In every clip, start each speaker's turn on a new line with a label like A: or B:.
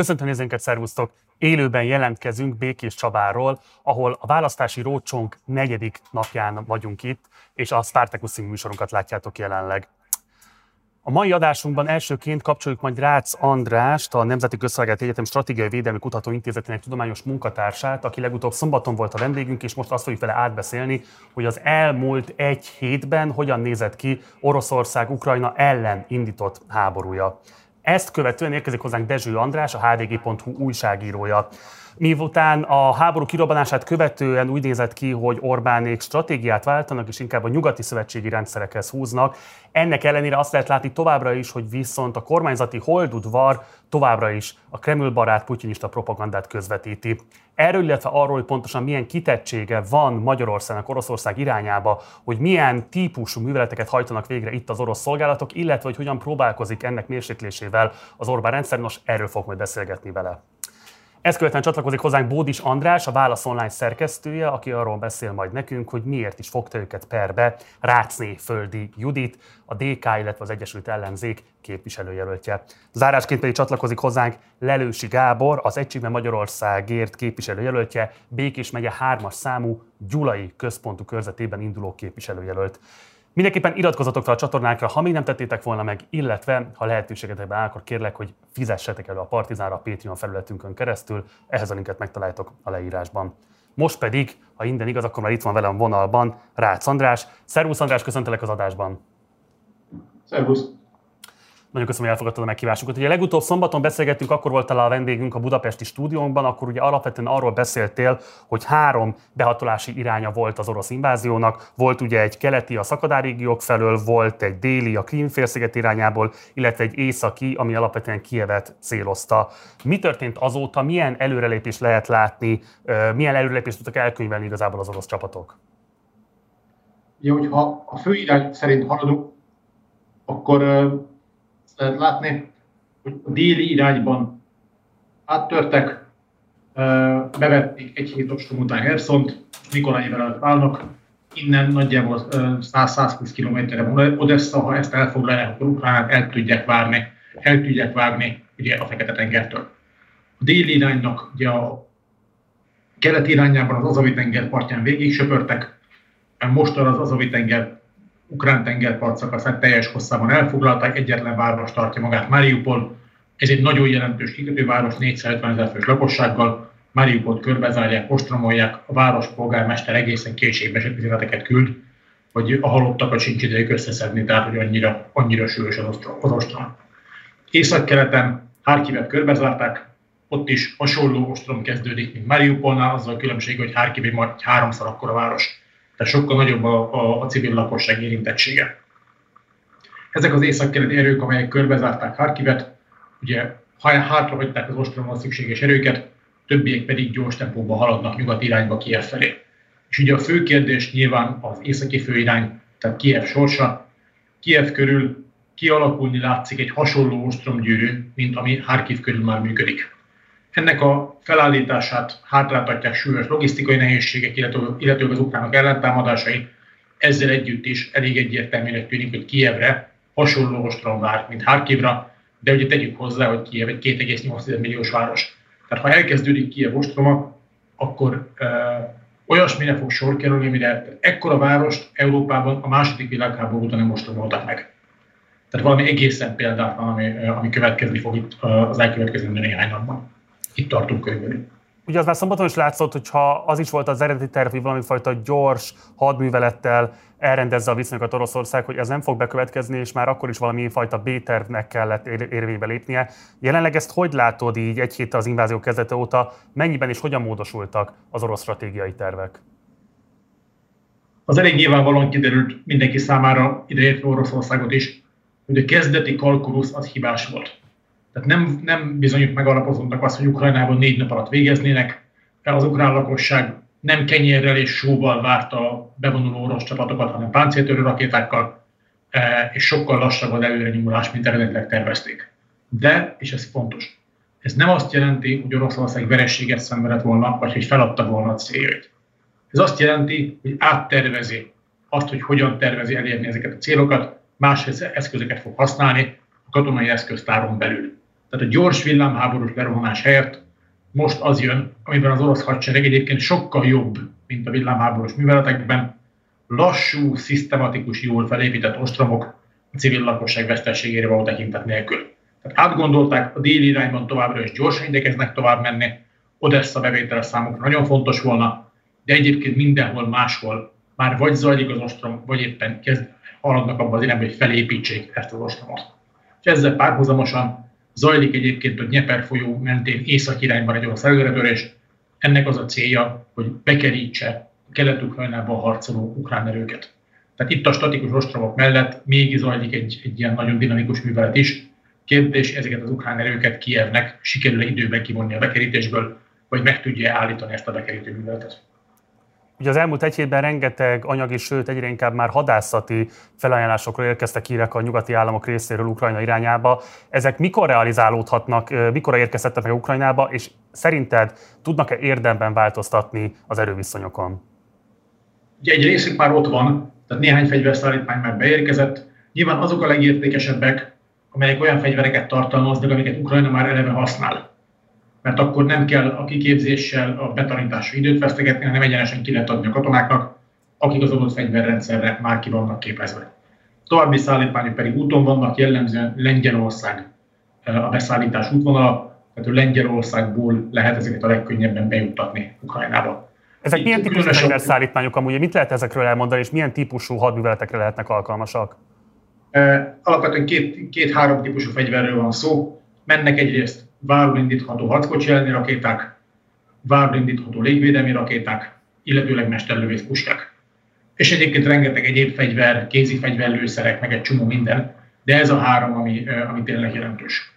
A: Köszöntöm nézőinket, szervusztok! Élőben jelentkezünk Békés Csabáról, ahol a választási rócsónk negyedik napján vagyunk itt, és a Spartacus műsorunkat látjátok jelenleg. A mai adásunkban elsőként kapcsoljuk majd Rácz Andrást, a Nemzeti Közszolgálati Egyetem Stratégiai Védelmi Kutatóintézetének tudományos munkatársát, aki legutóbb szombaton volt a vendégünk, és most azt fogjuk vele átbeszélni, hogy az elmúlt egy hétben hogyan nézett ki Oroszország Ukrajna ellen indított háborúja. Ezt követően érkezik hozzánk Dezső András, a hvg.hu újságírója. Miután a háború kirobbanását követően úgy nézett ki, hogy Orbánék stratégiát váltanak, és inkább a nyugati szövetségi rendszerekhez húznak, ennek ellenére azt lehet látni továbbra is, hogy viszont a kormányzati holdudvar továbbra is a Kreml barát putyinista propagandát közvetíti. Erről, illetve arról, hogy pontosan milyen kitettsége van Magyarországnak Oroszország irányába, hogy milyen típusú műveleteket hajtanak végre itt az orosz szolgálatok, illetve hogy hogyan próbálkozik ennek mérséklésével az Orbán rendszer, nos erről fog majd beszélgetni vele. Ezt követően csatlakozik hozzánk Bódis András, a Válasz Online szerkesztője, aki arról beszél majd nekünk, hogy miért is fogta őket perbe Rácné Földi Judit, a DK, illetve az Egyesült Ellenzék képviselőjelöltje. Zárásként pedig csatlakozik hozzánk Lelősi Gábor, az Egységben Magyarországért képviselőjelöltje, Békés megye 3-as számú Gyulai központú körzetében induló képviselőjelölt. Mindenképpen iratkozatok fel a csatornánkra, ha még nem tettétek volna meg, illetve ha lehetőségetekben áll, akkor kérlek, hogy fizessetek elő a Partizánra a Patreon felületünkön keresztül, ehhez a linket megtaláltok a leírásban. Most pedig, ha minden igaz, akkor már itt van velem vonalban Rácz András. Szervusz András, köszöntelek az adásban.
B: Szervusz.
A: Nagyon köszönöm, hogy elfogadtad a meghívásunkat. Ugye legutóbb szombaton beszélgettünk, akkor volt a vendégünk a budapesti stúdiónkban, akkor ugye alapvetően arról beszéltél, hogy három behatolási iránya volt az orosz inváziónak. Volt ugye egy keleti a szakadárégiók felől, volt egy déli a Krímfélsziget irányából, illetve egy északi, ami alapvetően Kievet célozta. Mi történt azóta, milyen előrelépés lehet látni, milyen előrelépést tudtak elkönyvelni igazából az orosz csapatok?
B: Ugye, hogyha a fő irány szerint haladunk, akkor lehet látni, hogy a déli irányban áttörtek, bevették egy hét ostrom után Herszont, Nikolajével előtt válnak, innen nagyjából 100-120 kilométerre Odessa, ha ezt elfoglalják, akkor Ukránát el tudják várni, el tudják vágni ugye a Fekete-tengertől. A déli iránynak ugye a kelet irányában az Azavi-tenger partján végig söpörtek, most az Azavi-tenger ukrán tengerpart szakaszát teljes hosszában elfoglalták, egyetlen város tartja magát Mariupol. Ez egy nagyon jelentős kikötőváros, 450 ezer fős lakossággal. Mariupolt körbezárják, ostromolják, a város polgármester egészen kétségbeesett üzeneteket küld, hogy a halottakat sincs idejük összeszedni, tehát hogy annyira, annyira sűrűs az, ostrom. Észak-keleten Harkivet körbezárták, ott is hasonló ostrom kezdődik, mint Mariupolnál, azzal a különbség, hogy Harkiv egy háromszor akkora város tehát sokkal nagyobb a, a, a civil lakosság érintettsége. Ezek az északkeleti erők, amelyek körbezárták Harkivet, ugye hátrahagyták az ostrommal szükséges erőket, többiek pedig gyors tempóban haladnak nyugat irányba Kiev felé. És ugye a fő kérdés nyilván az északi főirány, tehát Kiev sorsa. Kiev körül kialakulni látszik egy hasonló ostromgyűrű, mint ami Harkiv körül már működik. Ennek a felállítását hátráltatják súlyos logisztikai nehézségek, illetve az ukránok ellentámadásai. Ezzel együtt is elég egyértelműnek tűnik, hogy Kievre hasonló ostrom vár, mint Harkivra, de ugye tegyük hozzá, hogy Kiev egy 2,8 milliós város. Tehát ha elkezdődik Kiev ostroma, akkor ö, olyasmire fog sor kerülni, amire ekkora várost Európában a második világháború után nem ostromoltak meg. Tehát valami egészen példátlan, ami, ami következni fog itt az elkövetkező néhány napban itt tartunk könyvelni.
A: Ugye az már szombaton is látszott, hogy ha az is volt az eredeti terv, hogy valami fajta gyors hadművelettel elrendezze a viszonyokat Oroszország, hogy ez nem fog bekövetkezni, és már akkor is valami fajta B-tervnek kellett érvénybe lépnie. Jelenleg ezt hogy látod így egy héttel az invázió kezdete óta, mennyiben és hogyan módosultak az orosz stratégiai tervek?
B: Az elég nyilvánvalóan kiderült mindenki számára, ideértve Oroszországot is, hogy a kezdeti kalkulusz az hibás volt. Tehát nem, nem bizonyít megalapozottnak azt, hogy Ukrajnában négy nap alatt végeznének, az ukrán lakosság nem kenyérrel és sóval várta a bevonuló orosz csapatokat, hanem páncéltörő rakétákkal, e, és sokkal lassabb az előre nyomulás, mint eredetileg tervezték. De, és ez fontos, ez nem azt jelenti, hogy Oroszország verességet szenvedett volna, vagy hogy feladta volna a céljait. Ez azt jelenti, hogy áttervezi azt, hogy hogyan tervezi elérni ezeket a célokat, más eszközöket fog használni a katonai eszköztáron belül. Tehát a gyors villámháborús berohanás helyett most az jön, amiben az orosz hadsereg egyébként sokkal jobb, mint a villámháborús műveletekben, lassú, szisztematikus, jól felépített ostromok a civil lakosság veszteségére való tekintet nélkül. Tehát átgondolták, a déli irányban továbbra is gyorsan igyekeznek tovább menni, Odessa bevétele számukra nagyon fontos volna, de egyébként mindenhol máshol már vagy zajlik az ostrom, vagy éppen kezd, haladnak abban az irányba, hogy felépítsék ezt az ostromot. És ezzel párhuzamosan zajlik egyébként a Nyeper folyó mentén észak irányban egy orosz előretörés. Ennek az a célja, hogy bekerítse a kelet-ukrajnában harcoló ukrán erőket. Tehát itt a statikus ostromok mellett még zajlik egy, egy ilyen nagyon dinamikus művelet is. Kérdés, ezeket az ukrán erőket Kievnek sikerül időben kivonni a bekerítésből, vagy meg tudja állítani ezt a bekerítő műveletet.
A: Ugye az elmúlt egy hétben rengeteg anyagi, sőt egyre inkább már hadászati felajánlásokról érkeztek hírek a nyugati államok részéről Ukrajna irányába. Ezek mikor realizálódhatnak, mikor érkezhettek meg Ukrajnába, és szerinted tudnak-e érdemben változtatni az erőviszonyokon?
B: Ugye egy részük már ott van, tehát néhány fegyverszállítmány már beérkezett. Nyilván azok a legértékesebbek, amelyek olyan fegyvereket tartalmaznak, amiket Ukrajna már eleve használ mert akkor nem kell a kiképzéssel, a betanítási időt vesztegetni, hanem egyenesen ki lehet adni a katonáknak, akik az adott fegyverrendszerre már ki vannak képezve. További szállítmányok pedig úton vannak, jellemzően Lengyelország eh, a beszállítás útvonala, tehát Lengyelországból lehet ezeket a legkönnyebben bejuttatni Ukrajnába.
A: Ezek milyen típusú fegyverszállítmányok amúgy? Mit lehet ezekről elmondani, és milyen típusú hadműveletekre lehetnek alkalmasak?
B: Eh, alapvetően két, két-három típusú fegyverről van szó. Mennek egyrészt váron indítható harckocsi elleni rakéták, váron indítható légvédelmi rakéták, illetőleg mesterlövész puskák. És egyébként rengeteg egyéb fegyver, kézi fegyverlőszerek, meg egy csomó minden, de ez a három, ami, ami tényleg jelentős.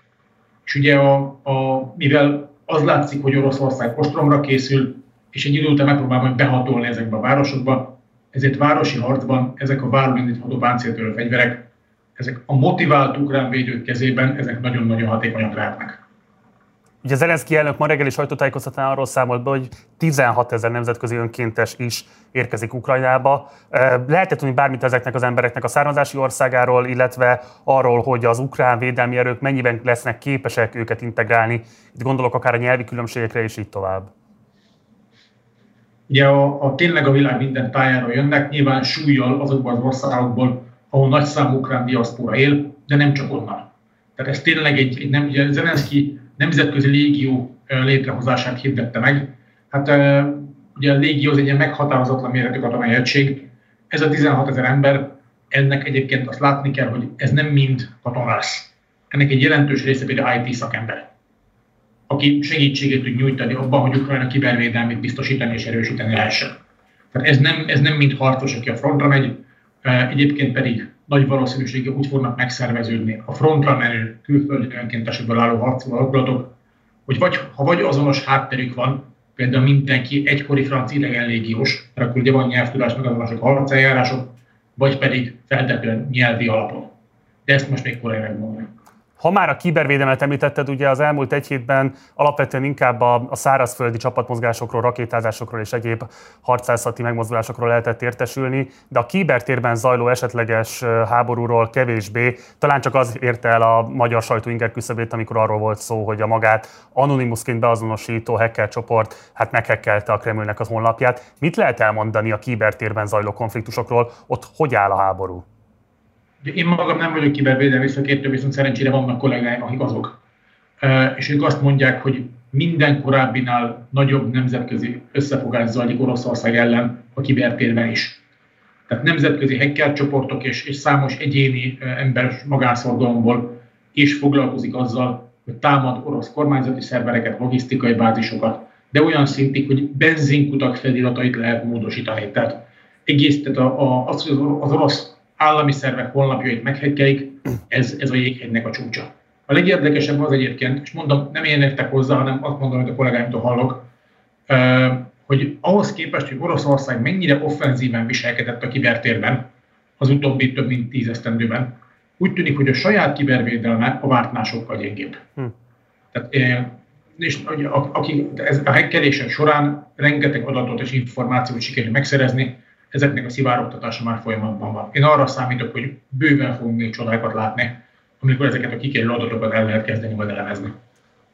B: És ugye, a, a, mivel az látszik, hogy Oroszország ostromra készül, és egy idő után megpróbál majd behatolni ezekbe a városokba, ezért városi harcban ezek a váron indítható páncéltörő fegyverek, ezek a motivált ukrán védők kezében, ezek nagyon-nagyon hatékonyak lehetnek.
A: Ugye Zelenszky elnök ma reggeli sajtótájékoztatán arról számolt be, hogy 16 ezer nemzetközi önkéntes is érkezik Ukrajnába. Lehet-e tudni bármit ezeknek az embereknek a származási országáról, illetve arról, hogy az ukrán védelmi erők mennyiben lesznek képesek őket integrálni? Itt gondolok akár a nyelvi különbségekre, és így tovább.
B: Ugye a, a tényleg a világ minden tájára jönnek, nyilván súlyjal azokban az országokból, ahol nagy számú ukrán diaszpora él, de nem csak onnan. Tehát ez tényleg egy, egy nem, ugye Zelenszky nemzetközi légió létrehozását hirdette meg. Hát ugye a légió az egy ilyen meghatározatlan méretű katonai egység. Ez a 16 ezer ember, ennek egyébként azt látni kell, hogy ez nem mind katonász. Ennek egy jelentős része például IT szakember, aki segítséget tud nyújtani abban, hogy Ukrajna kibervédelmét biztosítani és erősíteni lehessen. Tehát ez nem, ez nem mind harcos, aki a frontra megy, egyébként pedig nagy valószínűséggel úgy fognak megszerveződni a frontra menő külföldi önkéntesekből álló harcolók, hogy vagy, ha vagy azonos hátterük van, például mindenki egykori francia idegen légiós, mert akkor ugye van nyelvtudás, meg azonosok harceljárások, vagy pedig feltétlenül nyelvi alapon. De ezt most még korai megmondani.
A: Ha már a kibervédelmet említetted, ugye az elmúlt egy hétben alapvetően inkább a, a szárazföldi csapatmozgásokról, rakétázásokról és egyéb harcászati megmozdulásokról lehetett értesülni, de a kibertérben zajló esetleges háborúról kevésbé. Talán csak az érte el a magyar sajtó inger küszöbét, amikor arról volt szó, hogy a magát anonimusként beazonosító hacker csoport hát meghekkelte a Kremlnek az honlapját. Mit lehet elmondani a kibertérben zajló konfliktusokról? Ott hogy áll a háború?
B: Én magam nem vagyok kibervédelmi szakértő, viszont szerencsére vannak kollégáim, akik azok. És ők azt mondják, hogy minden korábbinál nagyobb nemzetközi összefogás zajlik Oroszország ellen a kibertérben is. Tehát nemzetközi hacker csoportok és, és számos egyéni ember magánszorgalomból is foglalkozik azzal, hogy támad orosz kormányzati szervereket, logisztikai bázisokat, de olyan szintig, hogy benzinkutak feliratait lehet módosítani. Tehát egész, tehát a, a, az, az orosz állami szervek honlapjait meghekkelik, ez, ez a jéghegynek a csúcsa. A legérdekesebb az egyébként, és mondom, nem én értek hozzá, hanem azt mondom, hogy a kollégáimtól hallok, hogy ahhoz képest, hogy Oroszország mennyire offenzíven viselkedett a kibertérben az utóbbi több mint tíz esztendőben, úgy tűnik, hogy a saját kibervédelme a vártnál sokkal gyengébb. Hm. Tehát, és akik ez a hekkelések során rengeteg adatot és információt sikerül megszerezni, ezeknek a szivárogtatása már folyamatban van. Én arra számítok, hogy bőven fogunk még csodákat látni amikor ezeket a kikerülő adatokat el lehet kezdeni majd elemezni.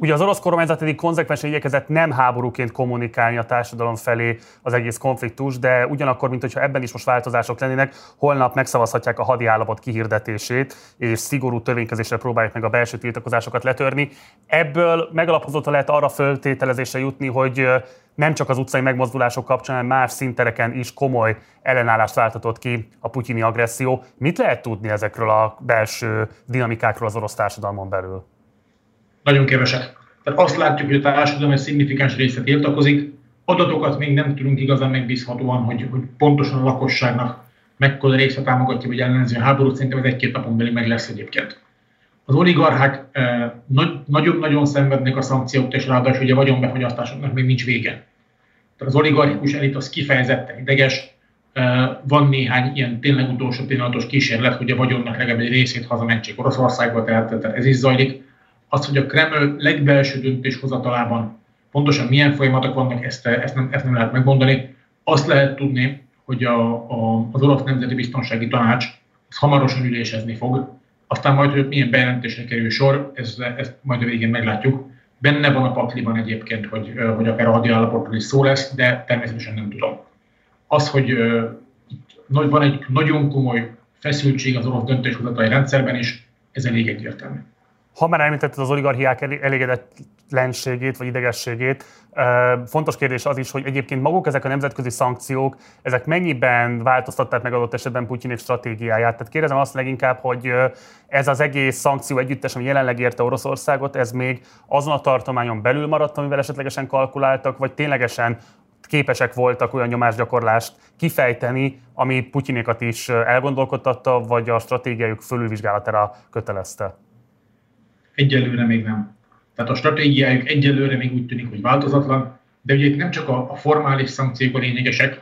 A: Ugye az orosz kormányzat eddig konzekvensen igyekezett nem háborúként kommunikálni a társadalom felé az egész konfliktus, de ugyanakkor, mint hogyha ebben is most változások lennének, holnap megszavazhatják a hadi állapot kihirdetését, és szigorú törvénykezésre próbálják meg a belső tiltakozásokat letörni. Ebből megalapozottan lehet arra föltételezésre jutni, hogy nem csak az utcai megmozdulások kapcsán, hanem más szintereken is komoly ellenállást váltatott ki a putyini agresszió. Mit lehet tudni ezekről a belső dinamikákról az orosz társadalmon belül?
B: Nagyon keveset. Tehát azt látjuk, hogy a társadalom egy szignifikáns része tiltakozik, adatokat még nem tudunk igazán megbízhatóan, hogy, hogy pontosan a lakosságnak mekkora része támogatja, vagy ellenzi a háborút, szerintem ez egy-két napon belül meg lesz egyébként. Az oligarchák eh, nagyon-nagyon szenvednek a szankciók, és ráadásul ugye a vagyonbefogyasztásoknak még nincs vége. Tehát az oligarchikus elit az kifejezetten ideges, eh, van néhány ilyen tényleg utolsó pillanatos kísérlet, hogy a vagyonnak legalább egy részét hazamentsék Oroszországba, tehát, tehát ez is zajlik az, hogy a Kreml legbelső döntéshozatalában pontosan milyen folyamatok vannak, ezt, ezt, nem, ezt nem lehet megmondani. Azt lehet tudni, hogy a, a, az Orosz Nemzeti Biztonsági Tanács az hamarosan ülésezni fog, aztán majd, hogy milyen bejelentésre kerül sor, ezt, ezt majd a végén meglátjuk. Benne van a pakliban egyébként, hogy, hogy akár a hadi állapotról is szó lesz, de természetesen nem tudom. Az, hogy uh, van egy nagyon komoly feszültség az orosz döntéshozatali rendszerben is, ez elég egyértelmű.
A: Ha már említetted az oligarchiák elégedetlenségét vagy idegességét, fontos kérdés az is, hogy egyébként maguk ezek a nemzetközi szankciók, ezek mennyiben változtatták meg adott esetben Putyinék stratégiáját. Tehát kérdezem azt leginkább, hogy ez az egész szankció együttes, ami jelenleg érte Oroszországot, ez még azon a tartományon belül maradt, amivel esetlegesen kalkuláltak, vagy ténylegesen képesek voltak olyan nyomásgyakorlást kifejteni, ami Putyinékat is elgondolkodtatta, vagy a stratégiájuk fölülvizsgálatára kötelezte?
B: Egyelőre még nem. Tehát a stratégiájuk egyelőre még úgy tűnik, hogy változatlan, de ugye itt nem csak a, a formális szankciók a lényegesek,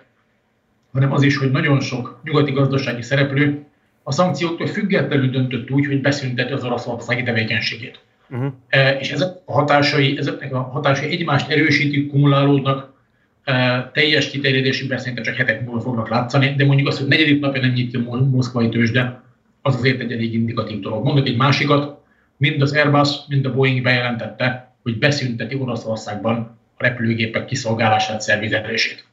B: hanem az is, hogy nagyon sok nyugati gazdasági szereplő a szankcióktól függetlenül döntött úgy, hogy beszünteti az oroszországi tevékenységét. Uh-huh. E, és ezek a hatásai, ezeknek a hatásai egymást erősítik, kumulálódnak, e, teljes kiterjedésükben szerintem csak hetek múlva fognak látszani, de mondjuk az, hogy negyedik napja nem nyitja a moszkvai tőzsde, az azért egy elég indikatív dolog. Mondok egy másikat, mind az Airbus, mind a Boeing bejelentette, hogy beszünteti Oroszországban a repülőgépek kiszolgálását, szervizelését.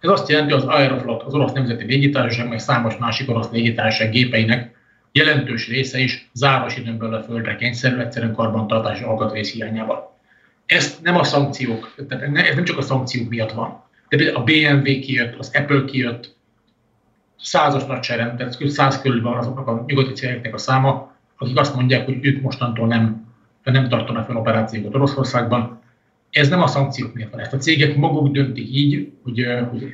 B: Ez azt jelenti, hogy az Aeroflot, az orosz nemzeti légitársaság, meg számos másik orosz légitársaság gépeinek jelentős része is záros időn a földre kényszerül, egyszerűen karbantartási alkatrész hiányával. Ezt nem a szankciók, tehát ez nem csak a szankciók miatt van. De a BMW kijött, az Apple kijött, százas nagyságrend, tehát száz körül van azoknak a nyugati cégeknek a száma, akik azt mondják, hogy ők mostantól nem, nem tartanak fel operációkat Oroszországban. Ez nem a szankciók miatt van. Ezt a cégek maguk döntik így, hogy, hogy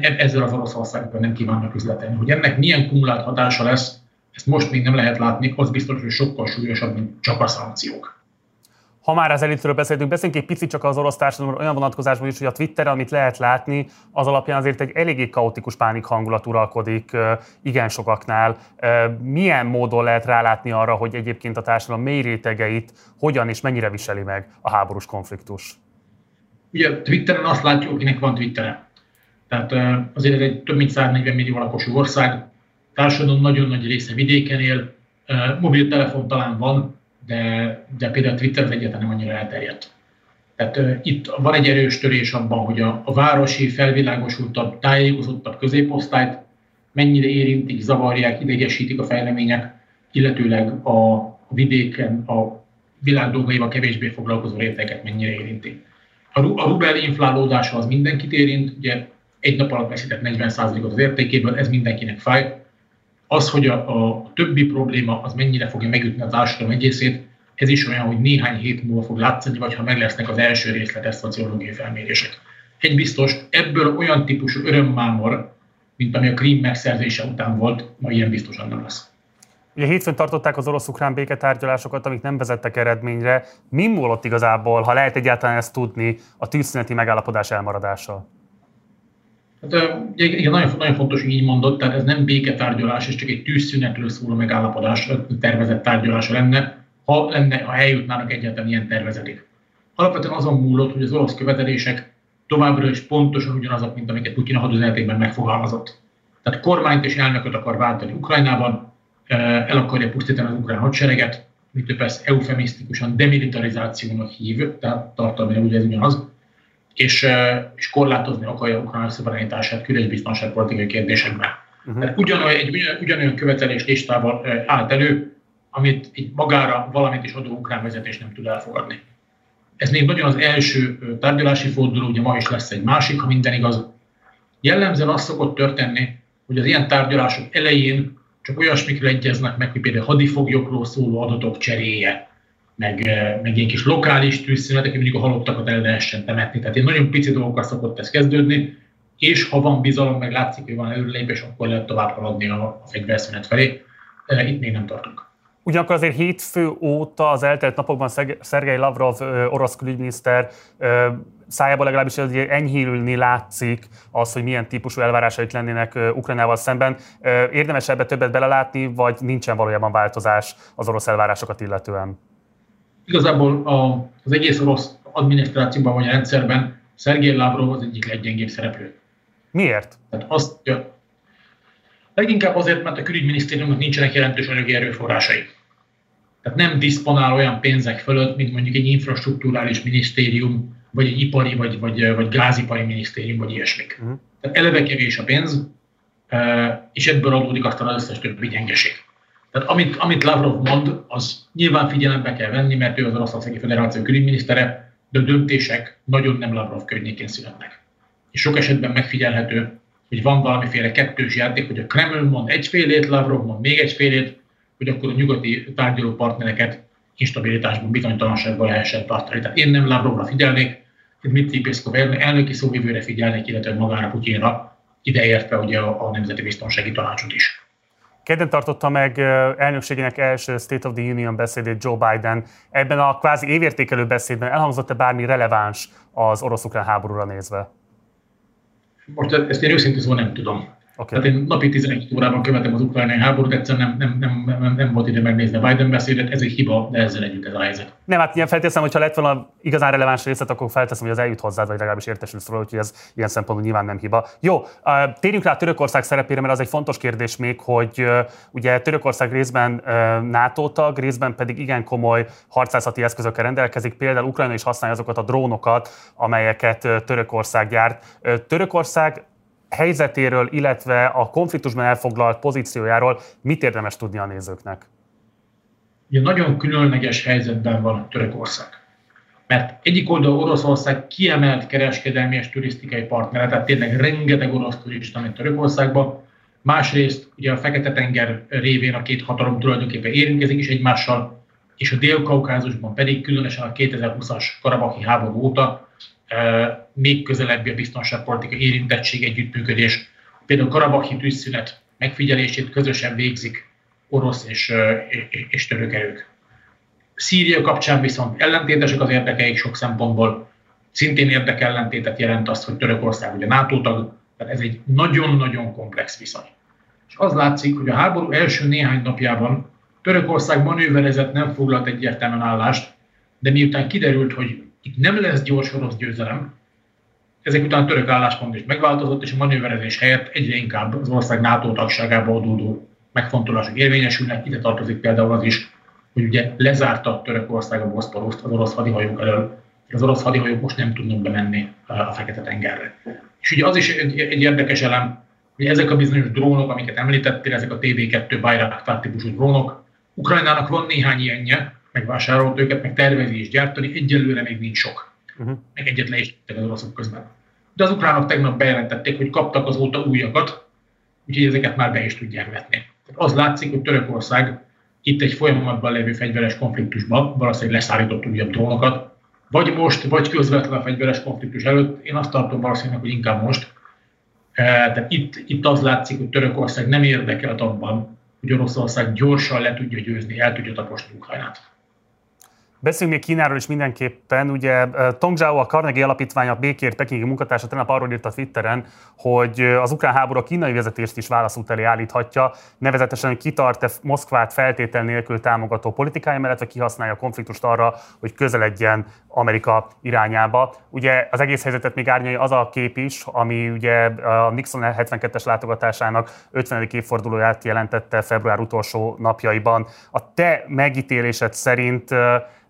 B: ezzel az Oroszországban nem kívánnak üzletelni. Hogy ennek milyen kumulált hatása lesz, ezt most még nem lehet látni, az biztos, hogy sokkal súlyosabb, mint csak a szankciók
A: ha már az elitről beszéltünk, beszéljünk egy picit csak az orosz társadalomról olyan vonatkozásban is, hogy a Twitteren, amit lehet látni, az alapján azért egy eléggé kaotikus pánik hangulat uralkodik igen sokaknál. Milyen módon lehet rálátni arra, hogy egyébként a társadalom mély rétegeit hogyan és mennyire viseli meg a háborús konfliktus?
B: Ugye Twitteren azt látjuk, akinek van Twitteren. Tehát azért egy több mint 140 millió lakosú ország, társadalom nagyon nagy része vidéken él, mobiltelefon talán van, de, de például a Twitter egyáltalán nem annyira elterjedt. Tehát uh, itt van egy erős törés abban, hogy a, a városi, felvilágosultabb, tájékozottabb középosztályt mennyire érintik, zavarják, idegesítik a fejlemények, illetőleg a, vidéken, a világ dolgaival kevésbé foglalkozó réteget mennyire érinti. A, a rubel inflálódása az mindenkit érint, ugye egy nap alatt veszített 40%-ot az értékéből, ez mindenkinek fáj, az, hogy a, a többi probléma az mennyire fogja megütni a társadalom egészét, ez is olyan, hogy néhány hét múlva fog látszani, vagy ha meg lesznek az első részletes szociológiai felmérések. Egy biztos, ebből olyan típusú örömmámor, mint ami a Krím megszerzése után volt, ma ilyen biztosan nem lesz.
A: Ugye hétfőn tartották az orosz-ukrán béketárgyalásokat, amik nem vezettek eredményre. Mi múlott igazából, ha lehet egyáltalán ezt tudni, a tűzszüneti megállapodás elmaradása?
B: Hát, igen, nagyon, nagyon fontos, hogy így mondott, tehát ez nem béketárgyalás, és csak egy tűzszünetről szóló megállapodás, tervezett tárgyalása lenne, ha, lenne, ha eljutnának egyáltalán ilyen tervezeték. Alapvetően azon múlott, hogy az orosz követelések továbbra is pontosan ugyanazok, mint amiket Putyin a hadüzenetében megfogalmazott. Tehát kormányt és elnököt akar váltani Ukrajnában, el akarja pusztítani az ukrán hadsereget, mit ő persze eufemisztikusan demilitarizációnak hív, tehát tartalmilag ugye ez ugyanaz, és, és korlátozni akarja Ukrajna szuverenitását külös biztonságpolitikai kérdésekben. Uh-huh. ugyanolyan, egy ugyanolyan követelés listával állt elő, amit így magára valamit is adó ukrán vezetés nem tud elfogadni. Ez még nagyon az első tárgyalási forduló, ugye ma is lesz egy másik, ha minden igaz. Jellemzően az szokott történni, hogy az ilyen tárgyalások elején csak olyasmikről egyeznek meg, hogy például hadifoglyokról szóló adatok cseréje, meg, meg ilyen kis lokális tűzszünetek, hogy mondjuk a halottakat el lehessen temetni. Tehát ilyen nagyon pici dolgokkal szokott ez kezdődni, és ha van bizalom, meg látszik, hogy van előlépés, akkor lehet tovább haladni a, a fegyverszünet felé. Itt még nem tartunk.
A: Ugyanakkor azért hétfő óta az eltelt napokban Szergei Lavrov orosz külügyminiszter szájából legalábbis enyhülni látszik az, hogy milyen típusú elvárásait lennének Ukrajnával szemben. Érdemes ebbe többet belelátni, vagy nincsen valójában változás az orosz elvárásokat illetően?
B: Igazából a, az egész orosz adminisztrációban vagy a rendszerben Szergei Lavrov az egyik leggyengébb szereplő.
A: Miért?
B: Tehát azt, ja, leginkább azért, mert a külügyminisztériumnak nincsenek jelentős anyagi erőforrásai. Tehát nem diszponál olyan pénzek fölött, mint mondjuk egy infrastruktúrális minisztérium, vagy egy ipari, vagy, vagy, vagy gázipari minisztérium, vagy ilyesmik. Uh-huh. Tehát eleve kevés a pénz, és ebből adódik aztán az összes többi gyengeség. Tehát amit, amit Lavrov mond, az nyilván figyelembe kell venni, mert ő az Oroszországi Federáció külügyminisztere, de a döntések nagyon nem Lavrov környékén születnek. És sok esetben megfigyelhető, hogy van valamiféle kettős játék, hogy a Kreml mond egyfélét, Lavrov mond még egyfélét, hogy akkor a nyugati tárgyaló partnereket instabilitásban, bizonytalanságban lehessen tartani. Tehát én nem Lavrovra figyelnék, Dmitry Peszkov elnöki szóvivőre figyelnék, illetve magára Putyinra, ideértve ugye a, a Nemzeti Biztonsági Tanácsot is.
A: Kedden tartotta meg elnökségének első State of the Union beszédét Joe Biden. Ebben a kvázi évértékelő beszédben elhangzott-e bármi releváns az orosz-ukrán háborúra nézve?
B: Most ezt én őszintén szóval nem tudom. Okay. Tehát én napi 11 órában követem az ukrajnai háborút, egyszerűen nem, nem, nem, nem, nem volt ide megnézni a Biden beszédet, ez egy hiba, de ezzel együtt ez a helyzet.
A: Nem, hát ilyen felteszem, hogyha lett volna igazán releváns részlet, akkor felteszem, hogy az eljut hozzád, vagy legalábbis értesülsz róla, úgyhogy ez ilyen szempontból nyilván nem hiba. Jó, térjünk rá Törökország szerepére, mert az egy fontos kérdés még, hogy ugye Törökország részben NATO tag, részben pedig igen komoly harcászati eszközökkel rendelkezik, például Ukrajna is használja azokat a drónokat, amelyeket Törökország gyárt. Törökország helyzetéről, illetve a konfliktusban elfoglalt pozíciójáról mit érdemes tudni a nézőknek?
B: Ugye nagyon különleges helyzetben van a Törökország. Mert egyik oldal Oroszország kiemelt kereskedelmi és turisztikai partnere, tehát tényleg rengeteg orosz turista mint Törökországba. Másrészt ugye a Fekete-tenger révén a két hatalom tulajdonképpen érintkezik is egymással, és a Dél-Kaukázusban pedig különösen a 2020-as karabaki háború óta még közelebbi a biztonságpolitika érintettség, együttműködés. Például Karabakhi tűzszünet megfigyelését közösen végzik orosz és, és török erők. Szíria kapcsán viszont ellentétesek az érdekeik sok szempontból. Szintén érdekellentétet jelent azt, hogy Törökország ugye NATO tag, tehát ez egy nagyon-nagyon komplex viszony. És az látszik, hogy a háború első néhány napjában Törökország manőverezett, nem foglalt egyértelműen állást, de miután kiderült, hogy itt nem lesz gyors orosz győzelem, ezek után a török álláspont is megváltozott, és a manőverezés helyett egyre inkább az ország NATO tagságába adódó megfontolások érvényesülnek. Ide tartozik például az is, hogy ugye lezárta Törökország a Boszporuszt az orosz hadihajók elől, az orosz hadihajók most nem tudnak bemenni a Fekete-tengerre. És ugye az is egy, egy érdekes elem, hogy ezek a bizonyos drónok, amiket említettél, ezek a TV-2 Bayraktar típusú drónok, Ukrajnának van néhány ilyenje, megvásárolt őket, meg tervezi is gyártani, egyelőre még nincs sok. Uh-huh. Meg egyet le is az oroszok közben. De az ukránok tegnap bejelentették, hogy kaptak azóta újakat, úgyhogy ezeket már be is tudják vetni. Tehát az látszik, hogy Törökország itt egy folyamatban lévő fegyveres konfliktusban valószínűleg leszállított újabb drónokat, vagy most, vagy közvetlen a fegyveres konfliktus előtt. Én azt tartom valószínűleg, hogy inkább most. Tehát itt, itt az látszik, hogy Törökország nem érdekelt abban, hogy Oroszország gyorsan le tudja győzni, el tudja taposni Ukrajnát.
A: Beszéljünk még Kínáról is mindenképpen. Ugye Tong Zhao, a Carnegie Alapítvány, a békért pekingi munkatársa tegnap arról írt a Twitteren, hogy az ukrán háború a kínai vezetést is válaszút elé állíthatja, nevezetesen, hogy kitart-e Moszkvát feltétel nélkül támogató politikája mellett, vagy kihasználja a konfliktust arra, hogy közeledjen Amerika irányába. Ugye az egész helyzetet még árnyalja az a kép is, ami ugye a Nixon 72-es látogatásának 50. évfordulóját jelentette február utolsó napjaiban. A te megítélésed szerint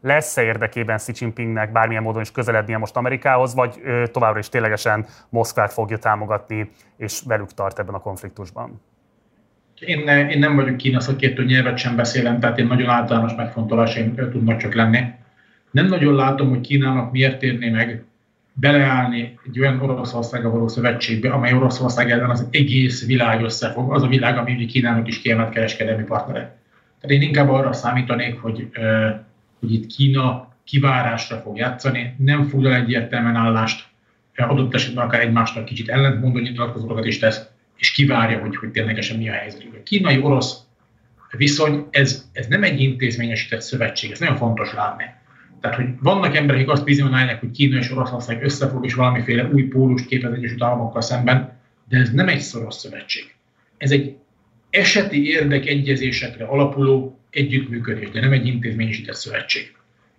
A: lesz-e érdekében Xi Jinpingnek bármilyen módon is közelednie most Amerikához, vagy továbbra is ténylegesen Moszkvát fogja támogatni, és velük tart ebben a konfliktusban?
B: Én, ne, én nem vagyok Kína szakértő, nyelvet sem beszélem, tehát én nagyon általános megfontolásaim tudnak csak lenni. Nem nagyon látom, hogy Kínának miért érné meg beleállni egy olyan Oroszországgal való szövetségbe, amely Oroszország ellen az egész világ összefog, az a világ, ami Kínának is kiemelt kereskedelmi partnere. Tehát én inkább arra számítanék, hogy hogy itt Kína kivárásra fog játszani, nem foglal egyértelműen állást, adott esetben akár egymásnak kicsit ellentmondó nyilatkozatokat is tesz, és kivárja, hogy, hogy ténylegesen mi a helyzet. A kínai-orosz viszony, ez, ez nem egy intézményesített szövetség, ez nagyon fontos látni. Tehát, hogy vannak emberek, akik azt bizonyálják, hogy Kína és Oroszország összefog, és valamiféle új pólust képez Egyesült Államokkal szemben, de ez nem egy szoros szövetség. Ez egy eseti érdekegyezésekre alapuló együttműködés, de nem egy intézményesített szövetség.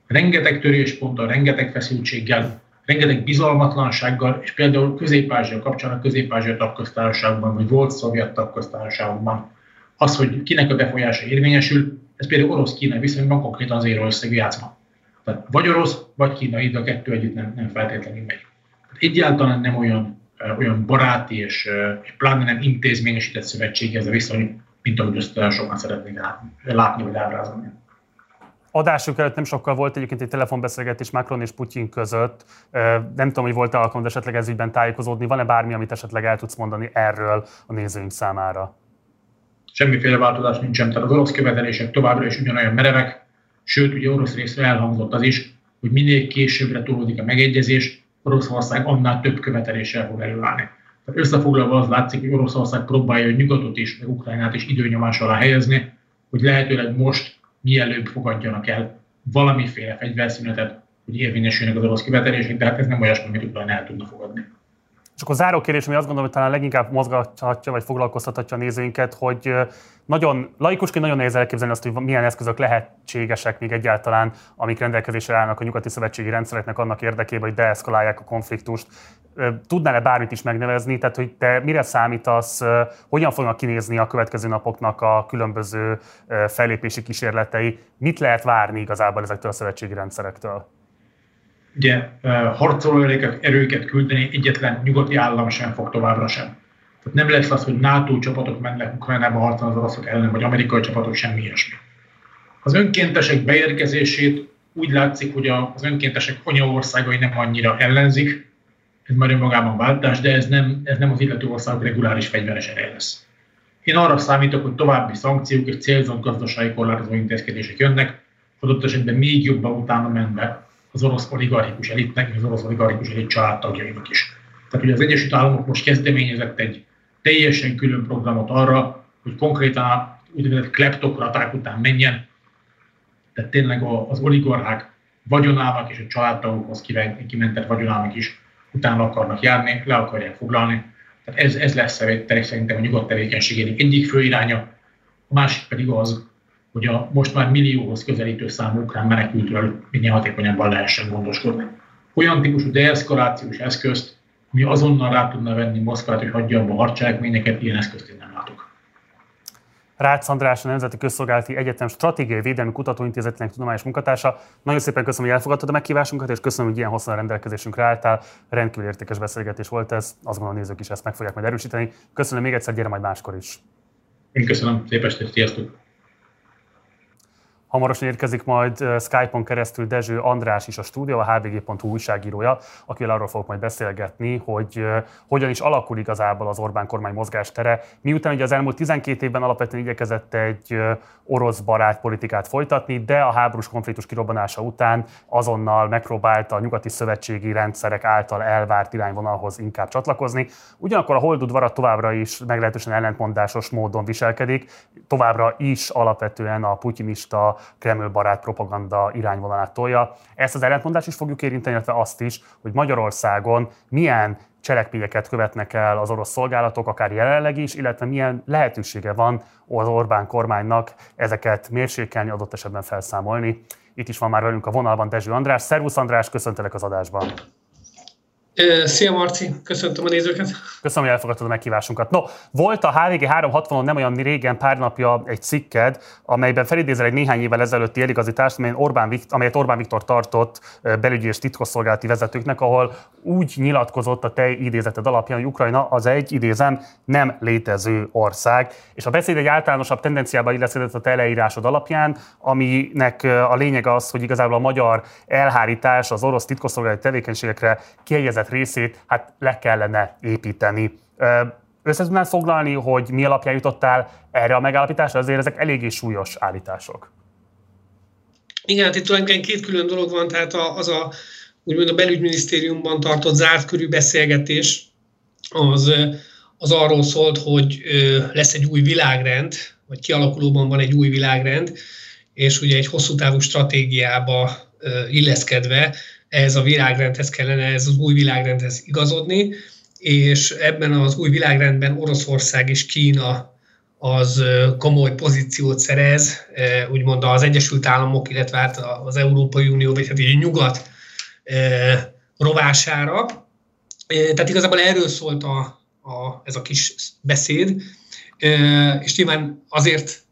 B: Rengeteg törésponttal, rengeteg feszültséggel, rengeteg bizalmatlansággal, és például Közép-Ázsia kapcsán a Közép-Ázsia tagköztársaságban, vagy volt szovjet tagköztársaságban, az, hogy kinek a befolyása érvényesül, ez például orosz-kínai viszonyban konkrétan az érő összegű játszma. Tehát vagy orosz, vagy kínai, de a kettő együtt nem, nem feltétlenül megy. Egyáltalán nem olyan, olyan baráti és, és pláne nem intézményesített szövetség ez a viszony, mint ahogy ezt sokan szeretnék látni, vagy ábrázolni.
A: Adásunk előtt nem sokkal volt egyébként egy telefonbeszélgetés Macron és Putyin között. Nem tudom, hogy volt-e alkalmad esetleg ez ügyben tájékozódni. Van-e bármi, amit esetleg el tudsz mondani erről a nézőink számára?
B: Semmiféle változás nincsen. Tehát az orosz követelések továbbra is ugyanolyan merevek, sőt, ugye orosz részre elhangzott az is, hogy minél későbbre tolódik a megegyezés, Oroszország annál több követeléssel fog előállni. Összefoglalva az látszik, hogy Oroszország próbálja a nyugatot is, meg Ukrajnát is időnyomás alá helyezni, hogy lehetőleg most mielőbb fogadjanak el valamiféle fegyverszünetet, hogy érvényesüljenek az orosz követelések, de hát ez nem olyasmi, amit Ukrajna el tudna fogadni.
A: És akkor záró kérdés, ami azt gondolom, hogy talán leginkább mozgathatja, vagy foglalkoztathatja a nézőinket, hogy nagyon laikusként nagyon nehéz elképzelni azt, hogy milyen eszközök lehetségesek még egyáltalán, amik rendelkezésre állnak a nyugati szövetségi rendszereknek annak érdekében, hogy deeszkalálják a konfliktust. Tudnál-e bármit is megnevezni? Tehát, hogy te mire számítasz, hogyan fognak kinézni a következő napoknak a különböző fellépési kísérletei? Mit lehet várni igazából ezektől a szövetségi rendszerektől?
B: Ugye harcoló erőket küldeni egyetlen nyugati állam sem fog továbbra sem. Tehát nem lesz az, hogy NATO csapatok mennek Ukrajnába harcolni az oroszok ellen, vagy amerikai csapatok, semmi ilyesmi. Az önkéntesek beérkezését úgy látszik, hogy az önkéntesek anyaországai nem annyira ellenzik, ez már önmagában váltás, de ez nem, ez nem az illető országok reguláris fegyveres ereje lesz. Én arra számítok, hogy további szankciók és célzott gazdasági korlátozó intézkedések jönnek, adott esetben még jobban utána menve az orosz oligarchikus elitnek, az orosz oligarchikus elit családtagjainak is. Tehát ugye az Egyesült Államok most kezdeményezett egy teljesen külön programot arra, hogy konkrétan úgynevezett kleptokraták után menjen, tehát tényleg az oligarchák vagyonának és a családtagokhoz kimentett vagyonának is utána akarnak járni, le akarják foglalni. Tehát ez, ez lesz szerintem a nyugodt tevékenységének egyik fő iránya, a másik pedig az, hogy a most már millióhoz közelítő számú ukrán menekültről minél hatékonyabban lehessen gondoskodni. Olyan típusú deeszkalációs eszközt, ami azonnal rá tudna venni Moszkvát, hogy hagyja abba a harcselekményeket, ilyen eszközt én nem látok.
A: Rácz András, a Nemzeti Közszolgálati Egyetem Stratégiai Védelmi Kutatóintézetének tudományos munkatársa. Nagyon szépen köszönöm, hogy elfogadtad a meghívásunkat, és köszönöm, hogy ilyen hosszan a rendelkezésünkre álltál. Rendkívül értékes beszélgetés volt ez, azt gondolom, a nézők is ezt meg fogják majd erősíteni. Köszönöm még egyszer, gyere majd máskor is.
B: Én köszönöm, szép estét, sziasztok!
A: Hamarosan érkezik majd Skype-on keresztül Dezső András is a stúdió, a hvg.hu újságírója, akivel arról fogok majd beszélgetni, hogy hogyan is alakul igazából az Orbán kormány mozgástere, miután ugye az elmúlt 12 évben alapvetően igyekezett egy orosz barát politikát folytatni, de a háborús konfliktus kirobbanása után azonnal megpróbálta a nyugati szövetségi rendszerek által elvárt irányvonalhoz inkább csatlakozni. Ugyanakkor a holdudvara továbbra is meglehetősen ellentmondásos módon viselkedik, továbbra is alapvetően a putinista Kreml barát propaganda irányvonalát tolja. Ezt az ellentmondást is fogjuk érinteni, illetve azt is, hogy Magyarországon milyen cselekményeket követnek el az orosz szolgálatok, akár jelenleg is, illetve milyen lehetősége van az Orbán kormánynak ezeket mérsékelni, adott esetben felszámolni. Itt is van már velünk a vonalban Dezső András. Szervusz András, köszöntelek az adásban.
C: Szia Marci, köszöntöm a nézőket.
A: Köszönöm, hogy elfogadtad a meghívásunkat. No, volt a HVG 360-on nem olyan régen, pár napja egy cikked, amelyben felidézel egy néhány évvel ezelőtti eligazítást, amelyet Orbán, Viktor, amelyet Orbán Viktor tartott belügyi és titkosszolgálati vezetőknek, ahol úgy nyilatkozott a te idézeted alapján, hogy Ukrajna az egy, idézem, nem létező ország. És a beszéd egy általánosabb tendenciába illeszkedett a te leírásod alapján, aminek a lényeg az, hogy igazából a magyar elhárítás az orosz titkosszolgálati tevékenységekre kiegyezett részét hát le kellene építeni. Össze tudnál foglalni, hogy mi alapján jutottál erre a megállapításra? Azért ezek eléggé súlyos állítások.
C: Igen, hát itt tulajdonképpen két külön dolog van, tehát az a úgymond a belügyminisztériumban tartott zárt körű beszélgetés, az, az arról szólt, hogy lesz egy új világrend, vagy kialakulóban van egy új világrend, és ugye egy hosszú távú stratégiába illeszkedve ehhez a világrendhez kellene, ez az új világrendhez igazodni, és ebben az új világrendben Oroszország és Kína az komoly pozíciót szerez, úgymond az Egyesült Államok, illetve hát az Európai Unió, vagy hát így nyugat rovására. Tehát igazából erről szólt a, a, ez a kis beszéd, és nyilván azért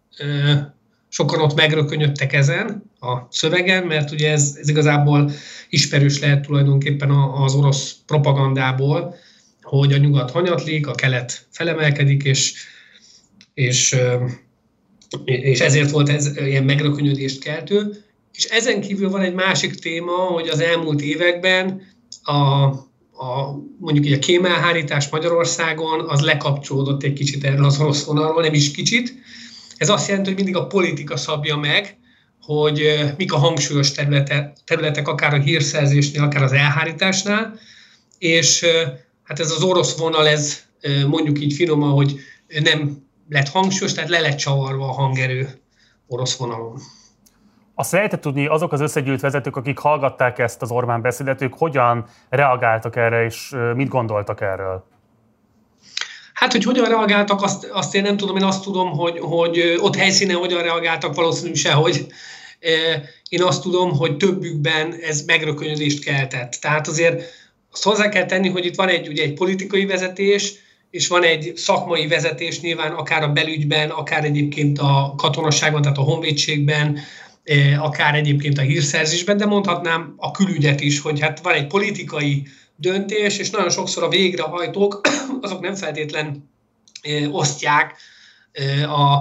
C: sokan ott megrökönyödtek ezen a szövegen, mert ugye ez, ez igazából ismerős lehet tulajdonképpen az orosz propagandából, hogy a nyugat hanyatlik, a kelet felemelkedik, és, és, és ezért volt ez ilyen megrökönyödést keltő. És ezen kívül van egy másik téma, hogy az elmúlt években a, a, mondjuk így a kémelhárítás Magyarországon az lekapcsolódott egy kicsit erről az orosz vonalról, nem is kicsit, ez azt jelenti, hogy mindig a politika szabja meg, hogy mik a hangsúlyos területek, területek akár a hírszerzésnél, akár az elhárításnál, és hát ez az orosz vonal, ez mondjuk így finoman, hogy nem lett hangsúlyos, tehát le lett csavarva a hangerő orosz vonalon.
A: Azt lehetett tudni, azok az összegyűlt vezetők, akik hallgatták ezt az Orbán beszédet, ők hogyan reagáltak erre, és mit gondoltak erről?
C: Hát, hogy hogyan reagáltak, azt, azt én nem tudom, én azt tudom, hogy, hogy ott helyszínen hogyan reagáltak, valószínűleg sehogy. Én azt tudom, hogy többükben ez megrökönyödést keltett. Tehát azért azt hozzá kell tenni, hogy itt van egy, ugye egy politikai vezetés, és van egy szakmai vezetés nyilván akár a belügyben, akár egyébként a katonaságban, tehát a honvédségben, akár egyébként a hírszerzésben, de mondhatnám a külügyet is, hogy hát van egy politikai döntés, és nagyon sokszor a végrehajtók azok nem feltétlen osztják a,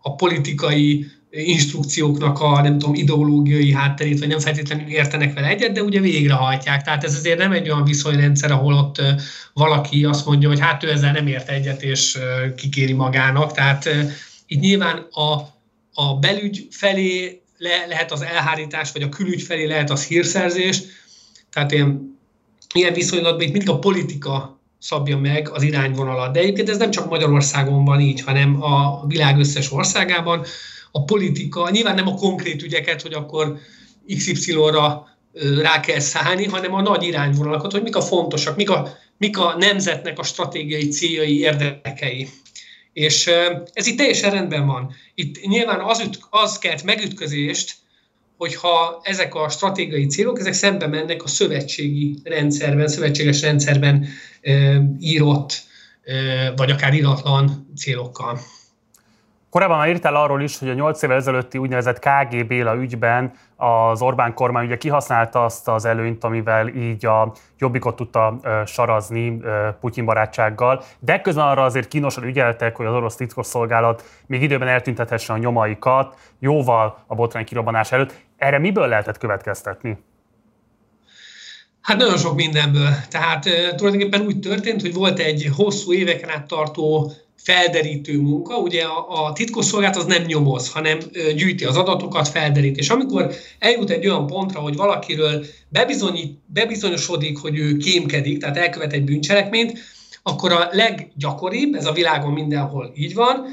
C: a politikai instrukcióknak a nem tudom, ideológiai hátterét, vagy nem feltétlenül értenek vele egyet, de ugye végrehajtják. Tehát ez azért nem egy olyan viszonyrendszer, ahol ott valaki azt mondja, hogy hát ő ezzel nem ért egyet, és kikéri magának. Tehát itt nyilván a, a belügy felé le, lehet az elhárítás, vagy a külügy felé lehet az hírszerzés. Tehát én ilyen viszonylatban itt mindig a politika szabja meg az irányvonalat. De egyébként ez nem csak Magyarországon van így, hanem a világ összes országában. A politika, nyilván nem a konkrét ügyeket, hogy akkor XY-ra rá kell szállni, hanem a nagy irányvonalakat, hogy mik a fontosak, mik a, mik a nemzetnek a stratégiai céljai, érdekei. És ez itt teljesen rendben van. Itt nyilván az, üt, az kelt megütközést, hogyha ezek a stratégiai célok, ezek szembe mennek a szövetségi rendszerben, szövetséges rendszerben e, írott, e, vagy akár iratlan célokkal.
A: Korábban már írtál arról is, hogy a 8 évvel ezelőtti úgynevezett KG Béla ügyben az Orbán kormány ugye kihasználta azt az előnyt, amivel így a jobbikot tudta sarazni Putyin barátsággal, de közben arra azért kínosan ügyeltek, hogy az orosz titkosszolgálat még időben eltüntethesse a nyomaikat, jóval a botrány kirobbanás előtt. Erre miből lehetett következtetni?
C: Hát nagyon sok mindenből. Tehát tulajdonképpen úgy történt, hogy volt egy hosszú éveken át tartó felderítő munka. Ugye a, a titkosszolgálat az nem nyomoz, hanem gyűjti az adatokat, felderít. És amikor eljut egy olyan pontra, hogy valakiről bebizonyosodik, hogy ő kémkedik, tehát elkövet egy bűncselekményt, akkor a leggyakoribb, ez a világon mindenhol így van,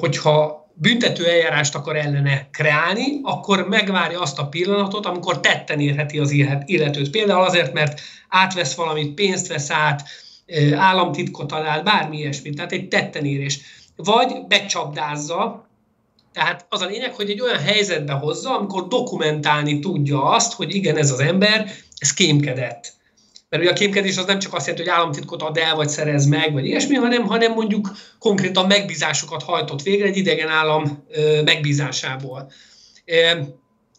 C: hogyha büntető eljárást akar ellene kreálni, akkor megvárja azt a pillanatot, amikor tetten érheti az illetőt. Például azért, mert átvesz valamit, pénzt vesz át, államtitkot talál, bármi ilyesmit, tehát egy tettenérés. Vagy becsapdázza, tehát az a lényeg, hogy egy olyan helyzetbe hozza, amikor dokumentálni tudja azt, hogy igen, ez az ember, ez kémkedett. Mert ugye a kémkedés az nem csak azt jelenti, hogy államtitkot ad el, vagy szerez meg, vagy ilyesmi, hanem, hanem mondjuk konkrétan megbízásokat hajtott végre egy idegen állam megbízásából.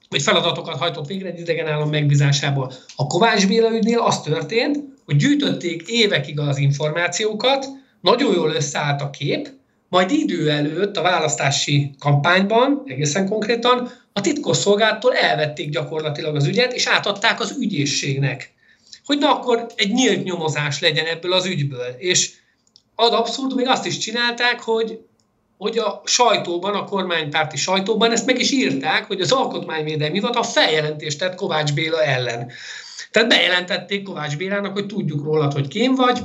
C: Vagy feladatokat hajtott végre egy idegen állam megbízásából. A Kovács Béla ügynél az történt, hogy gyűjtötték évekig az információkat, nagyon jól összeállt a kép, majd idő előtt a választási kampányban, egészen konkrétan, a titkosszolgáltól elvették gyakorlatilag az ügyet, és átadták az ügyészségnek. Hogy na akkor egy nyílt nyomozás legyen ebből az ügyből. És ad abszurd, még azt is csinálták, hogy hogy a sajtóban, a kormánypárti sajtóban ezt meg is írták, hogy az Alkotmányvédelmi Hivatal feljelentést tett Kovács Béla ellen. Tehát bejelentették Kovács Bélának, hogy tudjuk rólad, hogy kém vagy,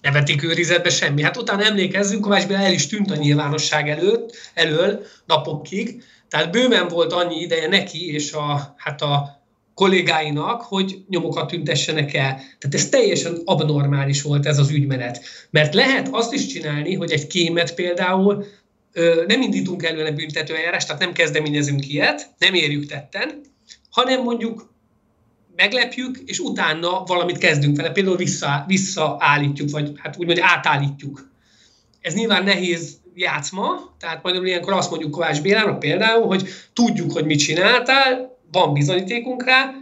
C: ne vették őrizetbe semmi. Hát utána emlékezzünk, Kovács Béla el is tűnt a nyilvánosság előtt, elől napokig, tehát bőven volt annyi ideje neki és a, hát a kollégáinak, hogy nyomokat tüntessenek el. Tehát ez teljesen abnormális volt ez az ügymenet. Mert lehet azt is csinálni, hogy egy kémet például nem indítunk előle büntetőeljárást, tehát nem kezdeményezünk ilyet, nem érjük tetten, hanem mondjuk meglepjük, és utána valamit kezdünk vele, például vissza, visszaállítjuk, vagy hát úgymond átállítjuk. Ez nyilván nehéz játszma, tehát majd ilyenkor azt mondjuk Kovács Bélának például, hogy tudjuk, hogy mit csináltál, van bizonyítékunk rá,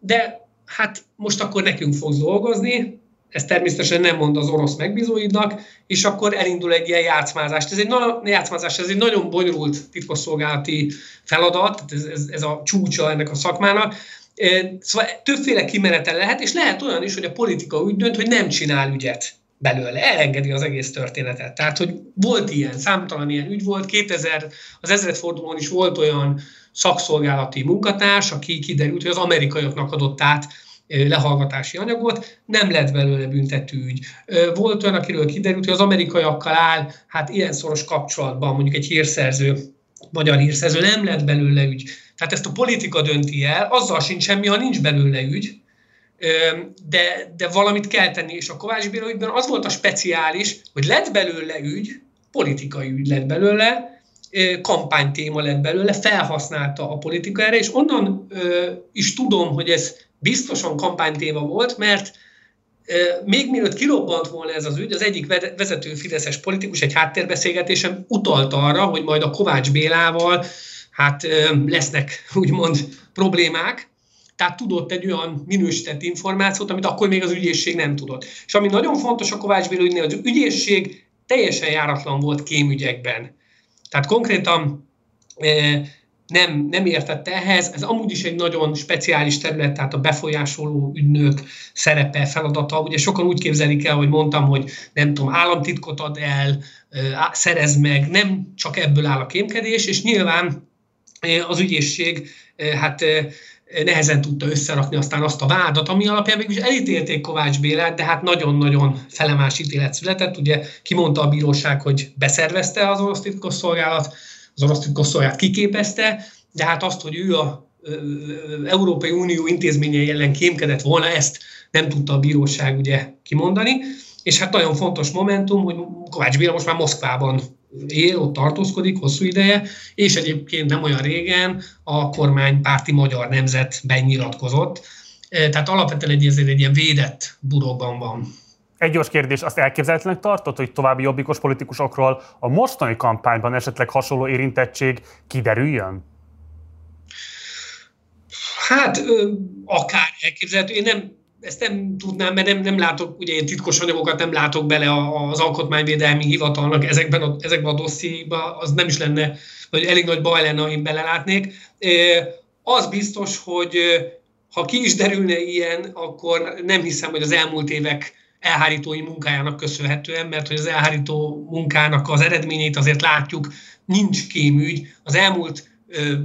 C: de hát most akkor nekünk fog dolgozni, ez természetesen nem mond az orosz megbízóidnak, és akkor elindul egy ilyen játszmázás. Ez egy, na, játszmázás, ez egy nagyon bonyolult titkosszolgálati feladat, ez, ez, ez a csúcsa ennek a szakmának, Szóval többféle kimenete lehet, és lehet olyan is, hogy a politika úgy dönt, hogy nem csinál ügyet belőle, elengedi az egész történetet. Tehát, hogy volt ilyen, számtalan ilyen ügy volt, 2000, az ezredfordulón is volt olyan szakszolgálati munkatárs, aki kiderült, hogy az amerikaiaknak adott át lehallgatási anyagot, nem lett belőle büntető ügy. Volt olyan, akiről kiderült, hogy az amerikaiakkal áll hát ilyen szoros kapcsolatban, mondjuk egy hírszerző, magyar hírszerző, nem lett belőle ügy. Tehát ezt a politika dönti el, azzal sincs semmi, ha nincs belőle ügy, de, de valamit kell tenni, és a Kovács Bíró ügyben az volt a speciális, hogy lett belőle ügy, politikai ügy lett belőle, kampánytéma lett belőle, felhasználta a politika erre, és onnan is tudom, hogy ez biztosan kampánytéma volt, mert még mielőtt kirobbant volna ez az ügy, az egyik vezető fideszes politikus egy háttérbeszélgetésen utalt arra, hogy majd a Kovács Bélával hát lesznek úgymond problémák, tehát tudott egy olyan minősített információt, amit akkor még az ügyészség nem tudott. És ami nagyon fontos a Kovács Béla ügynél, az ügyészség teljesen járatlan volt kémügyekben. Tehát konkrétan nem, nem értett ehhez, ez amúgy is egy nagyon speciális terület, tehát a befolyásoló ügynök szerepe, feladata. Ugye sokan úgy képzelik el, hogy mondtam, hogy nem tudom, államtitkot ad el, szerez meg, nem csak ebből áll a kémkedés, és nyilván az ügyészség hát nehezen tudta összerakni aztán azt a vádat, ami alapján mégis elítélték Kovács Bélát, de hát nagyon-nagyon felemás ítélet született. Ugye kimondta a bíróság, hogy beszervezte az orosz titkosszolgálat, az orosz titkosszolgálat kiképezte, de hát azt, hogy ő a Európai Unió intézményei ellen kémkedett volna, ezt nem tudta a bíróság ugye kimondani. És hát nagyon fontos momentum, hogy Kovács Béla most már Moszkvában él, ott tartózkodik hosszú ideje, és egyébként nem olyan régen a kormánypárti magyar nemzetben nyilatkozott. E, tehát alapvetően egy, ezért egy ilyen védett burokban van.
A: Egy gyors kérdés, azt elképzelhetőnek tartott, hogy további jobbikos politikusokról a mostani kampányban esetleg hasonló érintettség kiderüljön?
C: Hát, akár elképzelhető. Én nem ezt nem tudnám, mert nem, nem látok, ugye én titkos anyagokat nem látok bele az alkotmányvédelmi hivatalnak ezekben a, ezekben a dossziékban, az nem is lenne, vagy elég nagy baj lenne, ha én belelátnék. Az biztos, hogy ha ki is derülne ilyen, akkor nem hiszem, hogy az elmúlt évek elhárítói munkájának köszönhetően, mert hogy az elhárító munkának az eredményeit azért látjuk, nincs kémügy. Az elmúlt,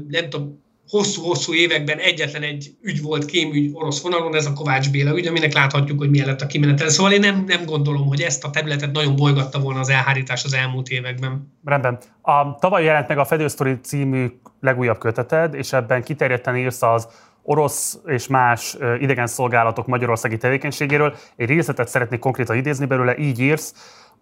C: nem tudom, hosszú-hosszú években egyetlen egy ügy volt kémügy orosz vonalon, ez a Kovács Béla ügy, aminek láthatjuk, hogy milyen lett a kimenetel. Szóval én nem, nem gondolom, hogy ezt a területet nagyon bolygatta volna az elhárítás az elmúlt években.
A: Rendben. A, tavaly jelent meg a Fedősztori című legújabb köteted, és ebben kiterjedten írsz az orosz és más idegen szolgálatok magyarországi tevékenységéről. Egy részletet szeretnék konkrétan idézni belőle, így írsz.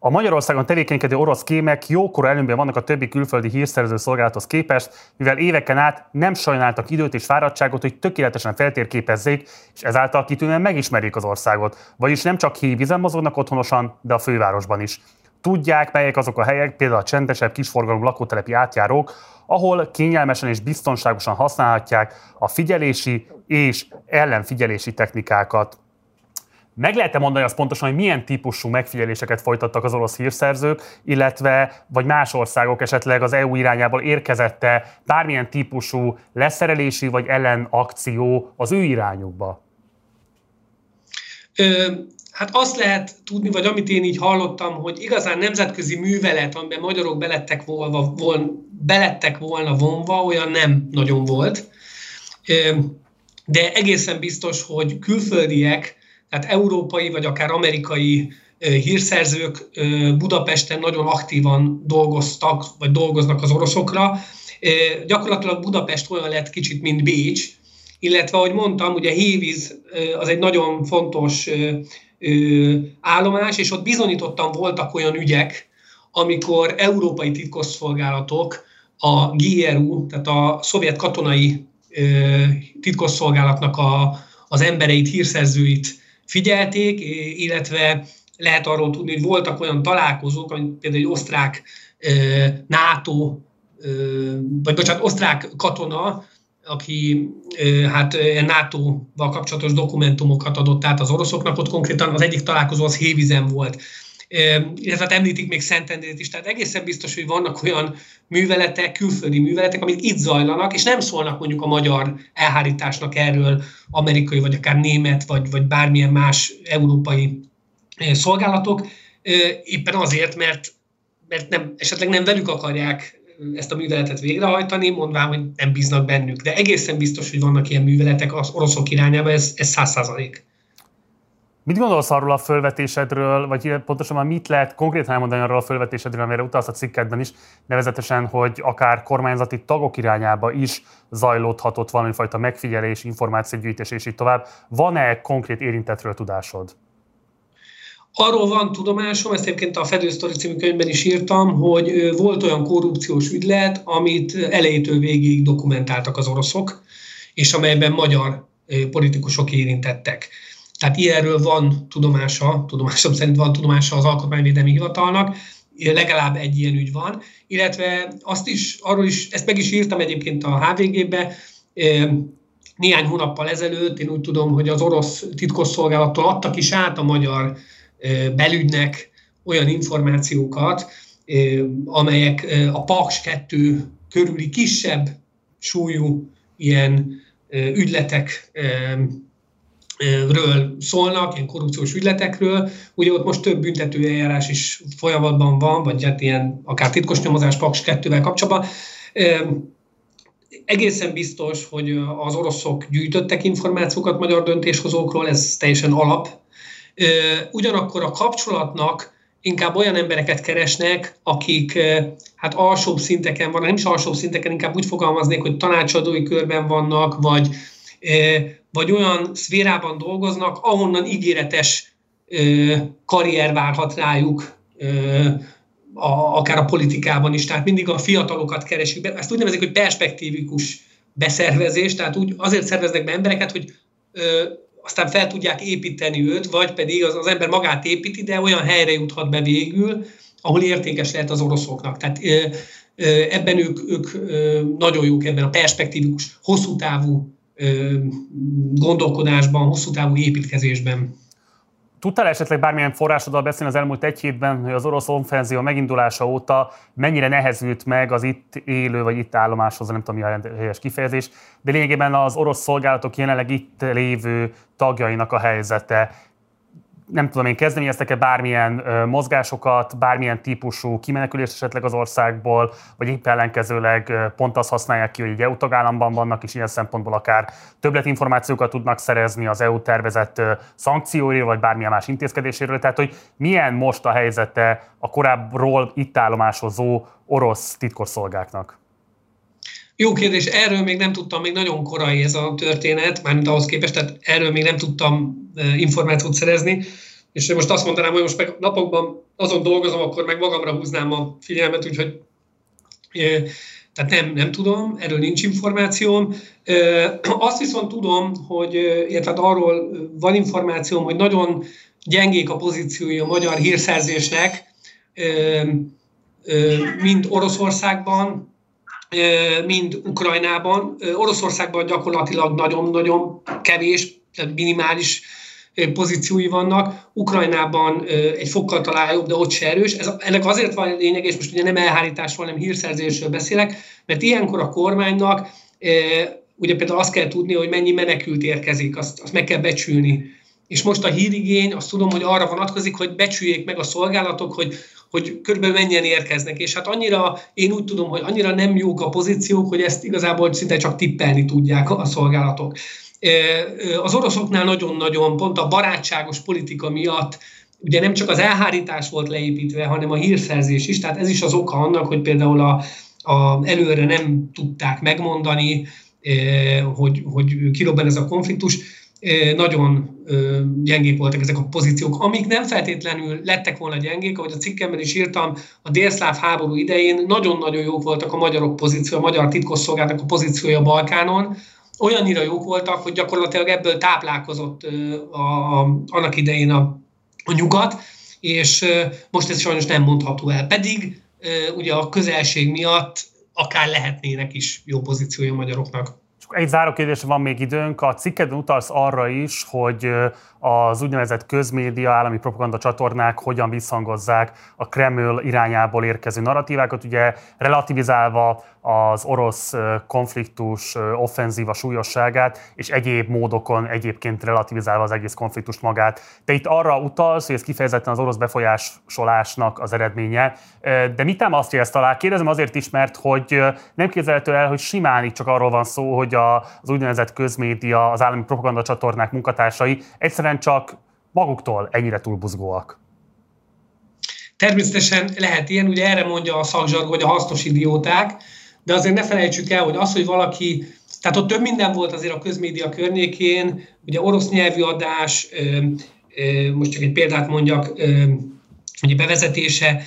A: A Magyarországon tevékenykedő orosz kémek jókora előnyben vannak a többi külföldi hírszerző szolgálathoz képest, mivel éveken át nem sajnáltak időt és fáradtságot, hogy tökéletesen feltérképezzék, és ezáltal kitűnően megismerjék az országot. Vagyis nem csak hévízen mozognak otthonosan, de a fővárosban is. Tudják, melyek azok a helyek, például a csendesebb kisforgalom lakótelepi átjárók, ahol kényelmesen és biztonságosan használhatják a figyelési és ellenfigyelési technikákat. Meg lehet-e mondani azt pontosan, hogy milyen típusú megfigyeléseket folytattak az orosz hírszerzők, illetve vagy más országok esetleg az EU irányából érkezette bármilyen típusú leszerelési vagy ellenakció az ő irányukba?
C: Ö, hát azt lehet tudni, vagy amit én így hallottam, hogy igazán nemzetközi művelet, amiben magyarok belettek volna, volna, belettek volna vonva, olyan nem nagyon volt. Ö, de egészen biztos, hogy külföldiek tehát európai vagy akár amerikai hírszerzők Budapesten nagyon aktívan dolgoztak, vagy dolgoznak az oroszokra. Gyakorlatilag Budapest olyan lett kicsit, mint Bécs, illetve, ahogy mondtam, ugye Hévíz az egy nagyon fontos állomás, és ott bizonyítottan voltak olyan ügyek, amikor európai titkosszolgálatok a GRU, tehát a szovjet katonai titkosszolgálatnak a, az embereit, hírszerzőit figyelték, illetve lehet arról tudni, hogy voltak olyan találkozók, amit például egy osztrák NATO, vagy bocsánat, osztrák katona, aki hát NATO-val kapcsolatos dokumentumokat adott át az oroszoknak, ott konkrétan az egyik találkozó az Hévizen volt illetve hát említik még Szentendrét is, tehát egészen biztos, hogy vannak olyan műveletek, külföldi műveletek, amik itt zajlanak, és nem szólnak mondjuk a magyar elhárításnak erről amerikai, vagy akár német, vagy, vagy bármilyen más európai szolgálatok, éppen azért, mert, mert nem, esetleg nem velük akarják ezt a műveletet végrehajtani, mondván, hogy nem bíznak bennük. De egészen biztos, hogy vannak ilyen műveletek az oroszok irányába, ez száz százalék.
A: Mit gondolsz arról a fölvetésedről, vagy pontosabban mit lehet konkrétan elmondani arról a fölvetésedről, amire utalsz a cikkedben is, nevezetesen, hogy akár kormányzati tagok irányába is zajlódhatott valamifajta megfigyelés, információgyűjtés és így tovább. Van-e konkrét érintetről tudásod?
C: Arról van tudomásom, ezt egyébként a Fedősztori című könyvben is írtam, hogy volt olyan korrupciós ügylet, amit elejétől végig dokumentáltak az oroszok, és amelyben magyar politikusok érintettek. Tehát ilyenről van tudomása, tudomásom szerint van tudomása az Alkotmányvédelmi Hivatalnak, legalább egy ilyen ügy van, illetve azt is, arról is, ezt meg is írtam egyébként a HVG-be, néhány hónappal ezelőtt, én úgy tudom, hogy az orosz titkosszolgálattól adtak is át a magyar belügynek olyan információkat, amelyek a Paks 2 körüli kisebb súlyú ilyen ügyletek ről szólnak, ilyen korrupciós ügyletekről. Ugye ott most több büntető eljárás is folyamatban van, vagy hát ilyen akár titkos nyomozás Paks 2-vel kapcsolatban. Egészen biztos, hogy az oroszok gyűjtöttek információkat magyar döntéshozókról, ez teljesen alap. Ugyanakkor a kapcsolatnak inkább olyan embereket keresnek, akik hát alsóbb szinteken vannak, nem is alsóbb szinteken, inkább úgy fogalmaznék, hogy tanácsadói körben vannak, vagy vagy olyan szférában dolgoznak, ahonnan ígéretes karrier várhat rájuk, a, akár a politikában is, tehát mindig a fiatalokat keresik be. Ezt úgy nevezik, hogy perspektívikus beszervezés, tehát úgy azért szerveznek be embereket, hogy ö, aztán fel tudják építeni őt, vagy pedig az, az ember magát építi, de olyan helyre juthat be végül, ahol értékes lehet az oroszoknak. Tehát ö, ö, ebben ők, ők ö, nagyon jók ebben a perspektívikus, hosszú távú gondolkodásban, hosszú távú építkezésben.
A: Tudtál esetleg bármilyen forrásoddal beszélni az elmúlt egy hétben, hogy az orosz offenzió megindulása óta mennyire nehezült meg az itt élő vagy itt állomáshoz, nem tudom mi a helyes kifejezés, de lényegében az orosz szolgálatok jelenleg itt lévő tagjainak a helyzete. Nem tudom én, kezdeményeztek-e bármilyen mozgásokat, bármilyen típusú kimenekülést esetleg az országból, vagy épp ellenkezőleg pont azt használják ki, hogy egy EU tagállamban vannak, és ilyen szempontból akár többletinformációkat tudnak szerezni az EU tervezett szankcióiról, vagy bármilyen más intézkedéséről. Tehát, hogy milyen most a helyzete a korábbról itt állomásozó orosz titkosszolgáknak?
C: Jó kérdés, erről még nem tudtam, még nagyon korai ez a történet, mármint ahhoz képest, tehát erről még nem tudtam információt szerezni, és most azt mondanám, hogy most meg napokban azon dolgozom, akkor meg magamra húznám a figyelmet, úgyhogy tehát nem, nem tudom, erről nincs információm. Azt viszont tudom, hogy, illetve hát arról van információm, hogy nagyon gyengék a pozíciói a magyar hírszerzésnek, mind Oroszországban, mind Ukrajnában. Oroszországban gyakorlatilag nagyon-nagyon kevés, minimális pozíciói vannak. Ukrajnában egy fokkal talán de ott se erős. Ez, ennek azért van lényeg, és most ugye nem elhárításról, hanem hírszerzésről beszélek, mert ilyenkor a kormánynak ugye például azt kell tudni, hogy mennyi menekült érkezik, azt, azt meg kell becsülni. És most a hírigény, azt tudom, hogy arra vonatkozik, hogy becsüljék meg a szolgálatok, hogy hogy körülbelül mennyien érkeznek. És hát annyira, én úgy tudom, hogy annyira nem jók a pozíciók, hogy ezt igazából szinte csak tippelni tudják a szolgálatok. Az oroszoknál nagyon-nagyon pont a barátságos politika miatt ugye nem csak az elhárítás volt leépítve, hanem a hírszerzés is, tehát ez is az oka annak, hogy például a, a, előre nem tudták megmondani, hogy, hogy kirobban ez a konfliktus nagyon gyengék voltak ezek a pozíciók, amik nem feltétlenül lettek volna gyengék, ahogy a cikkemben is írtam, a délszláv háború idején nagyon-nagyon jók voltak a magyarok pozíció, a magyar titkosszolgálatnak a pozíciója a Balkánon, olyannyira jók voltak, hogy gyakorlatilag ebből táplálkozott a, a, annak idején a, a nyugat, és most ez sajnos nem mondható el. Pedig ugye a közelség miatt akár lehetnének is jó pozíciója a magyaroknak.
A: Egy záró kérdésre van még időnk. A cikkedben utalsz arra is, hogy az úgynevezett közmédia, állami propaganda csatornák hogyan visszhangozzák a Kreml irányából érkező narratívákat, ugye relativizálva az orosz konfliktus offenzíva súlyosságát, és egyéb módokon egyébként relativizálva az egész konfliktust magát. Te itt arra utalsz, hogy ez kifejezetten az orosz befolyásolásnak az eredménye, de mit támasztja ezt alá? Kérdezem azért is, mert hogy nem képzelhető el, hogy simán itt csak arról van szó, hogy az úgynevezett közmédia, az állami propaganda csatornák munkatársai egyszerűen egyszerűen csak maguktól ennyire túlbuzgóak?
C: Természetesen lehet ilyen, ugye erre mondja a szakzsarg, hogy a hasznos idióták, de azért ne felejtsük el, hogy az, hogy valaki, tehát ott több minden volt azért a közmédia környékén, ugye orosz nyelvű adás, most csak egy példát mondjak, ugye bevezetése.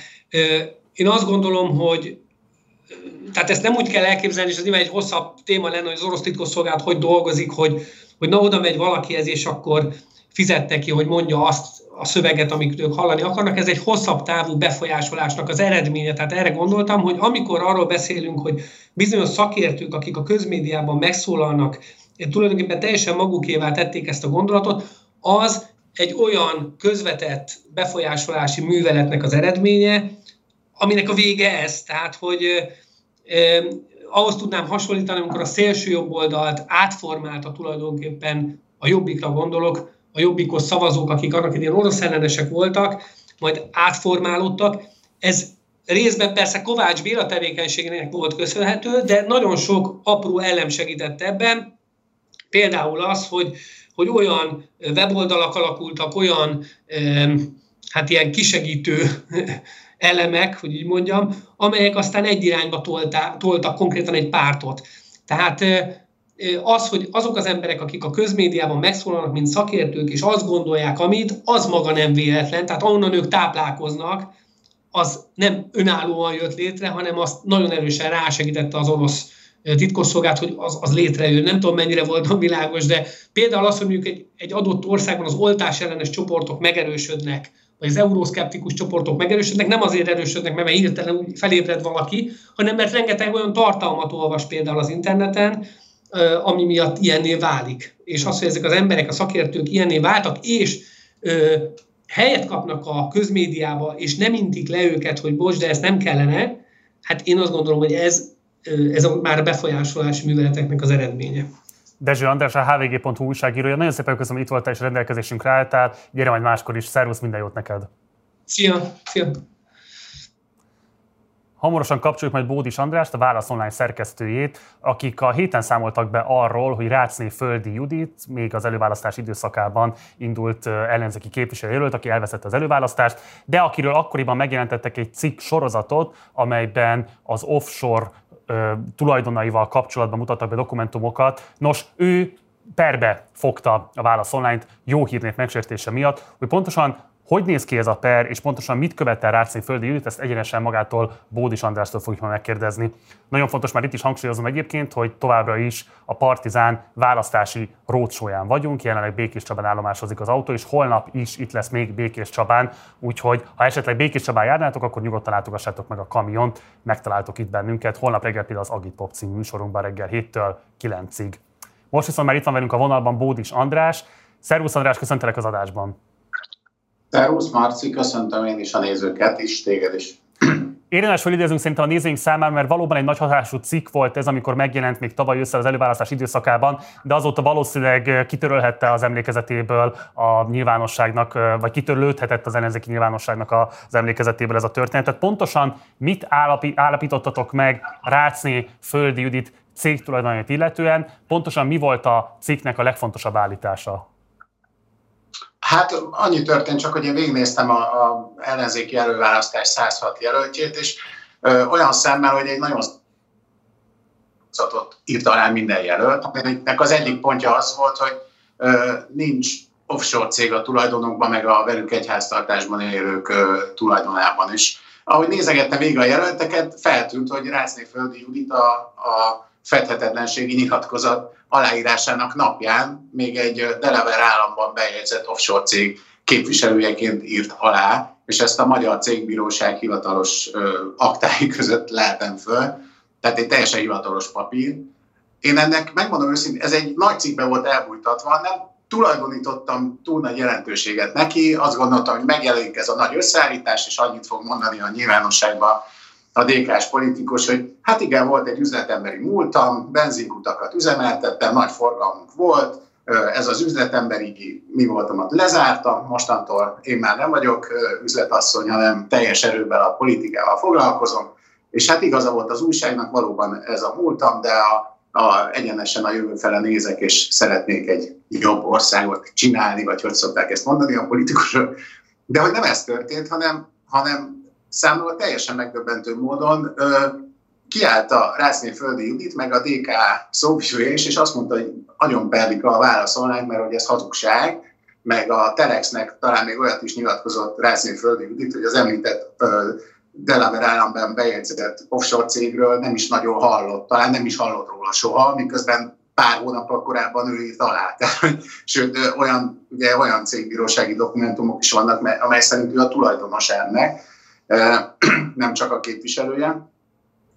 C: Én azt gondolom, hogy tehát ezt nem úgy kell elképzelni, és ez nyilván egy hosszabb téma lenne, hogy az orosz titkosszolgálat hogy dolgozik, hogy, hogy na oda megy valakihez, és akkor fizette ki, hogy mondja azt a szöveget, amit ők hallani akarnak. Ez egy hosszabb távú befolyásolásnak az eredménye. Tehát erre gondoltam, hogy amikor arról beszélünk, hogy bizonyos szakértők, akik a közmédiában megszólalnak, tulajdonképpen teljesen magukévá tették ezt a gondolatot, az egy olyan közvetett befolyásolási műveletnek az eredménye, aminek a vége ez. Tehát, hogy eh, ahhoz tudnám hasonlítani, amikor a szélső jobb oldalt átformálta tulajdonképpen a jobbikra gondolok, a jobbikos szavazók, akik annak idén orosz ellenesek voltak, majd átformálódtak. Ez részben persze Kovács Béla tevékenységének volt köszönhető, de nagyon sok apró elem segített ebben. Például az, hogy, hogy olyan weboldalak alakultak, olyan hát ilyen kisegítő elemek, hogy így mondjam, amelyek aztán egy irányba tolták, toltak konkrétan egy pártot. Tehát az, hogy azok az emberek, akik a közmédiában megszólalnak, mint szakértők, és azt gondolják, amit, az maga nem véletlen, tehát ahonnan ők táplálkoznak, az nem önállóan jött létre, hanem azt nagyon erősen rásegítette az orosz titkosszolgált, hogy az, az létrejön. Nem tudom, mennyire voltam világos, de például az, hogy mondjuk egy, egy adott országban az oltás ellenes csoportok megerősödnek, vagy az euroszkeptikus csoportok megerősödnek, nem azért erősödnek, mert hirtelen úgy felébred valaki, hanem mert rengeteg olyan tartalmat olvas például az interneten, ami miatt ilyenné válik. És az, hogy ezek az emberek, a szakértők ilyenné váltak, és helyet kapnak a közmédiába, és nem intik le őket, hogy bocs, de ezt nem kellene, hát én azt gondolom, hogy ez, ez a már befolyásolási műveleteknek az eredménye.
A: Dezső András, a hvg.hu újságírója. Nagyon szépen köszönöm, itt voltál és rendelkezésünkre álltál. Gyere majd máskor is. Szervusz, minden jót neked!
C: Szia! Szia!
A: Hamarosan kapcsoljuk majd Bódis Andrást, a Válasz Online szerkesztőjét, akik a héten számoltak be arról, hogy Rácné Földi Judit még az előválasztás időszakában indult ellenzéki képviselőjelölt, aki elveszett az előválasztást, de akiről akkoriban megjelentettek egy cikk sorozatot, amelyben az offshore ö, tulajdonaival kapcsolatban mutattak be dokumentumokat. Nos, ő perbe fogta a Válasz Online-t jó hírnév megsértése miatt, hogy pontosan hogy néz ki ez a per, és pontosan mit követel Rácné Földi Judit, ezt egyenesen magától Bódis Andrástól fogjuk ma megkérdezni. Nagyon fontos már itt is hangsúlyozom egyébként, hogy továbbra is a Partizán választási rócsóján vagyunk, jelenleg Békés Csabán állomásozik az autó, és holnap is itt lesz még Békés Csabán, úgyhogy ha esetleg Békés Csabán járnátok, akkor nyugodtan látogassátok meg a kamiont, megtaláltok itt bennünket. Holnap reggel például az Agit Pop című műsorunkban reggel 7-től 9-ig. Most viszont már itt van velünk a vonalban Bódis András. Szervusz András, köszöntelek az adásban!
D: Szervusz, Marci, köszöntöm én is a nézőket is, téged is.
A: Érdemes felidézünk szerintem a nézőink számára, mert valóban egy nagy hatású cikk volt ez, amikor megjelent még tavaly össze az előválasztás időszakában, de azóta valószínűleg kitörölhette az emlékezetéből a nyilvánosságnak, vagy kitörlődhetett az ellenzéki nyilvánosságnak az emlékezetéből ez a történet. Tehát pontosan mit állapítottatok meg Rácné Földi Judit cégtulajdonait illetően, pontosan mi volt a cikknek a legfontosabb állítása?
D: Hát annyi történt csak, hogy én végignéztem a, a ellenzéki előválasztás 106 jelöltjét, és ö, olyan szemmel, hogy egy nagyon írt alá minden jelölt, aminek az egyik pontja az volt, hogy ö, nincs offshore cég a tulajdonokban, meg a velük egyháztartásban élők ö, tulajdonában is. Ahogy nézegettem végig a jelölteket, feltűnt, hogy Rászné Földi Judit a, a fedhetetlenségi nyilatkozat aláírásának napján még egy Delaware államban bejegyzett offshore cég képviselőjeként írt alá, és ezt a Magyar Cégbíróság hivatalos aktái között lehetem föl, tehát egy teljesen hivatalos papír. Én ennek, megmondom őszintén, ez egy nagy cikkben volt elbújtatva, nem tulajdonítottam túl nagy jelentőséget neki, azt gondoltam, hogy megjelenik ez a nagy összeállítás, és annyit fog mondani a nyilvánosságban a DK-s politikus, hogy hát igen, volt egy üzletemberi múltam, benzinkutakat üzemeltettem, nagy forgalmunk volt, ez az üzletemberi mi voltam ott lezártam, mostantól én már nem vagyok üzletasszony, hanem teljes erőben a politikával foglalkozom, és hát igaza volt az újságnak, valóban ez a múltam, de a, a, egyenesen a jövő fele nézek, és szeretnék egy jobb országot csinálni, vagy hogy szokták ezt mondani a politikusok. De hogy nem ez történt, hanem, hanem számomra teljesen megdöbbentő módon ö, a Rászné Földi Judit, meg a DK szóvivője is, és azt mondta, hogy nagyon perlik a válaszolnánk, mert hogy ez hazugság, meg a Telexnek talán még olyat is nyilatkozott Rászné Földi Judit, hogy az említett ö, Delaware államban bejegyzett offshore cégről nem is nagyon hallott, talán nem is hallott róla soha, miközben pár hónappal korábban ő írt alá. Sőt, olyan, ugye, olyan cégbírósági dokumentumok is vannak, amely szerint ő a tulajdonos ennek nem csak a képviselője.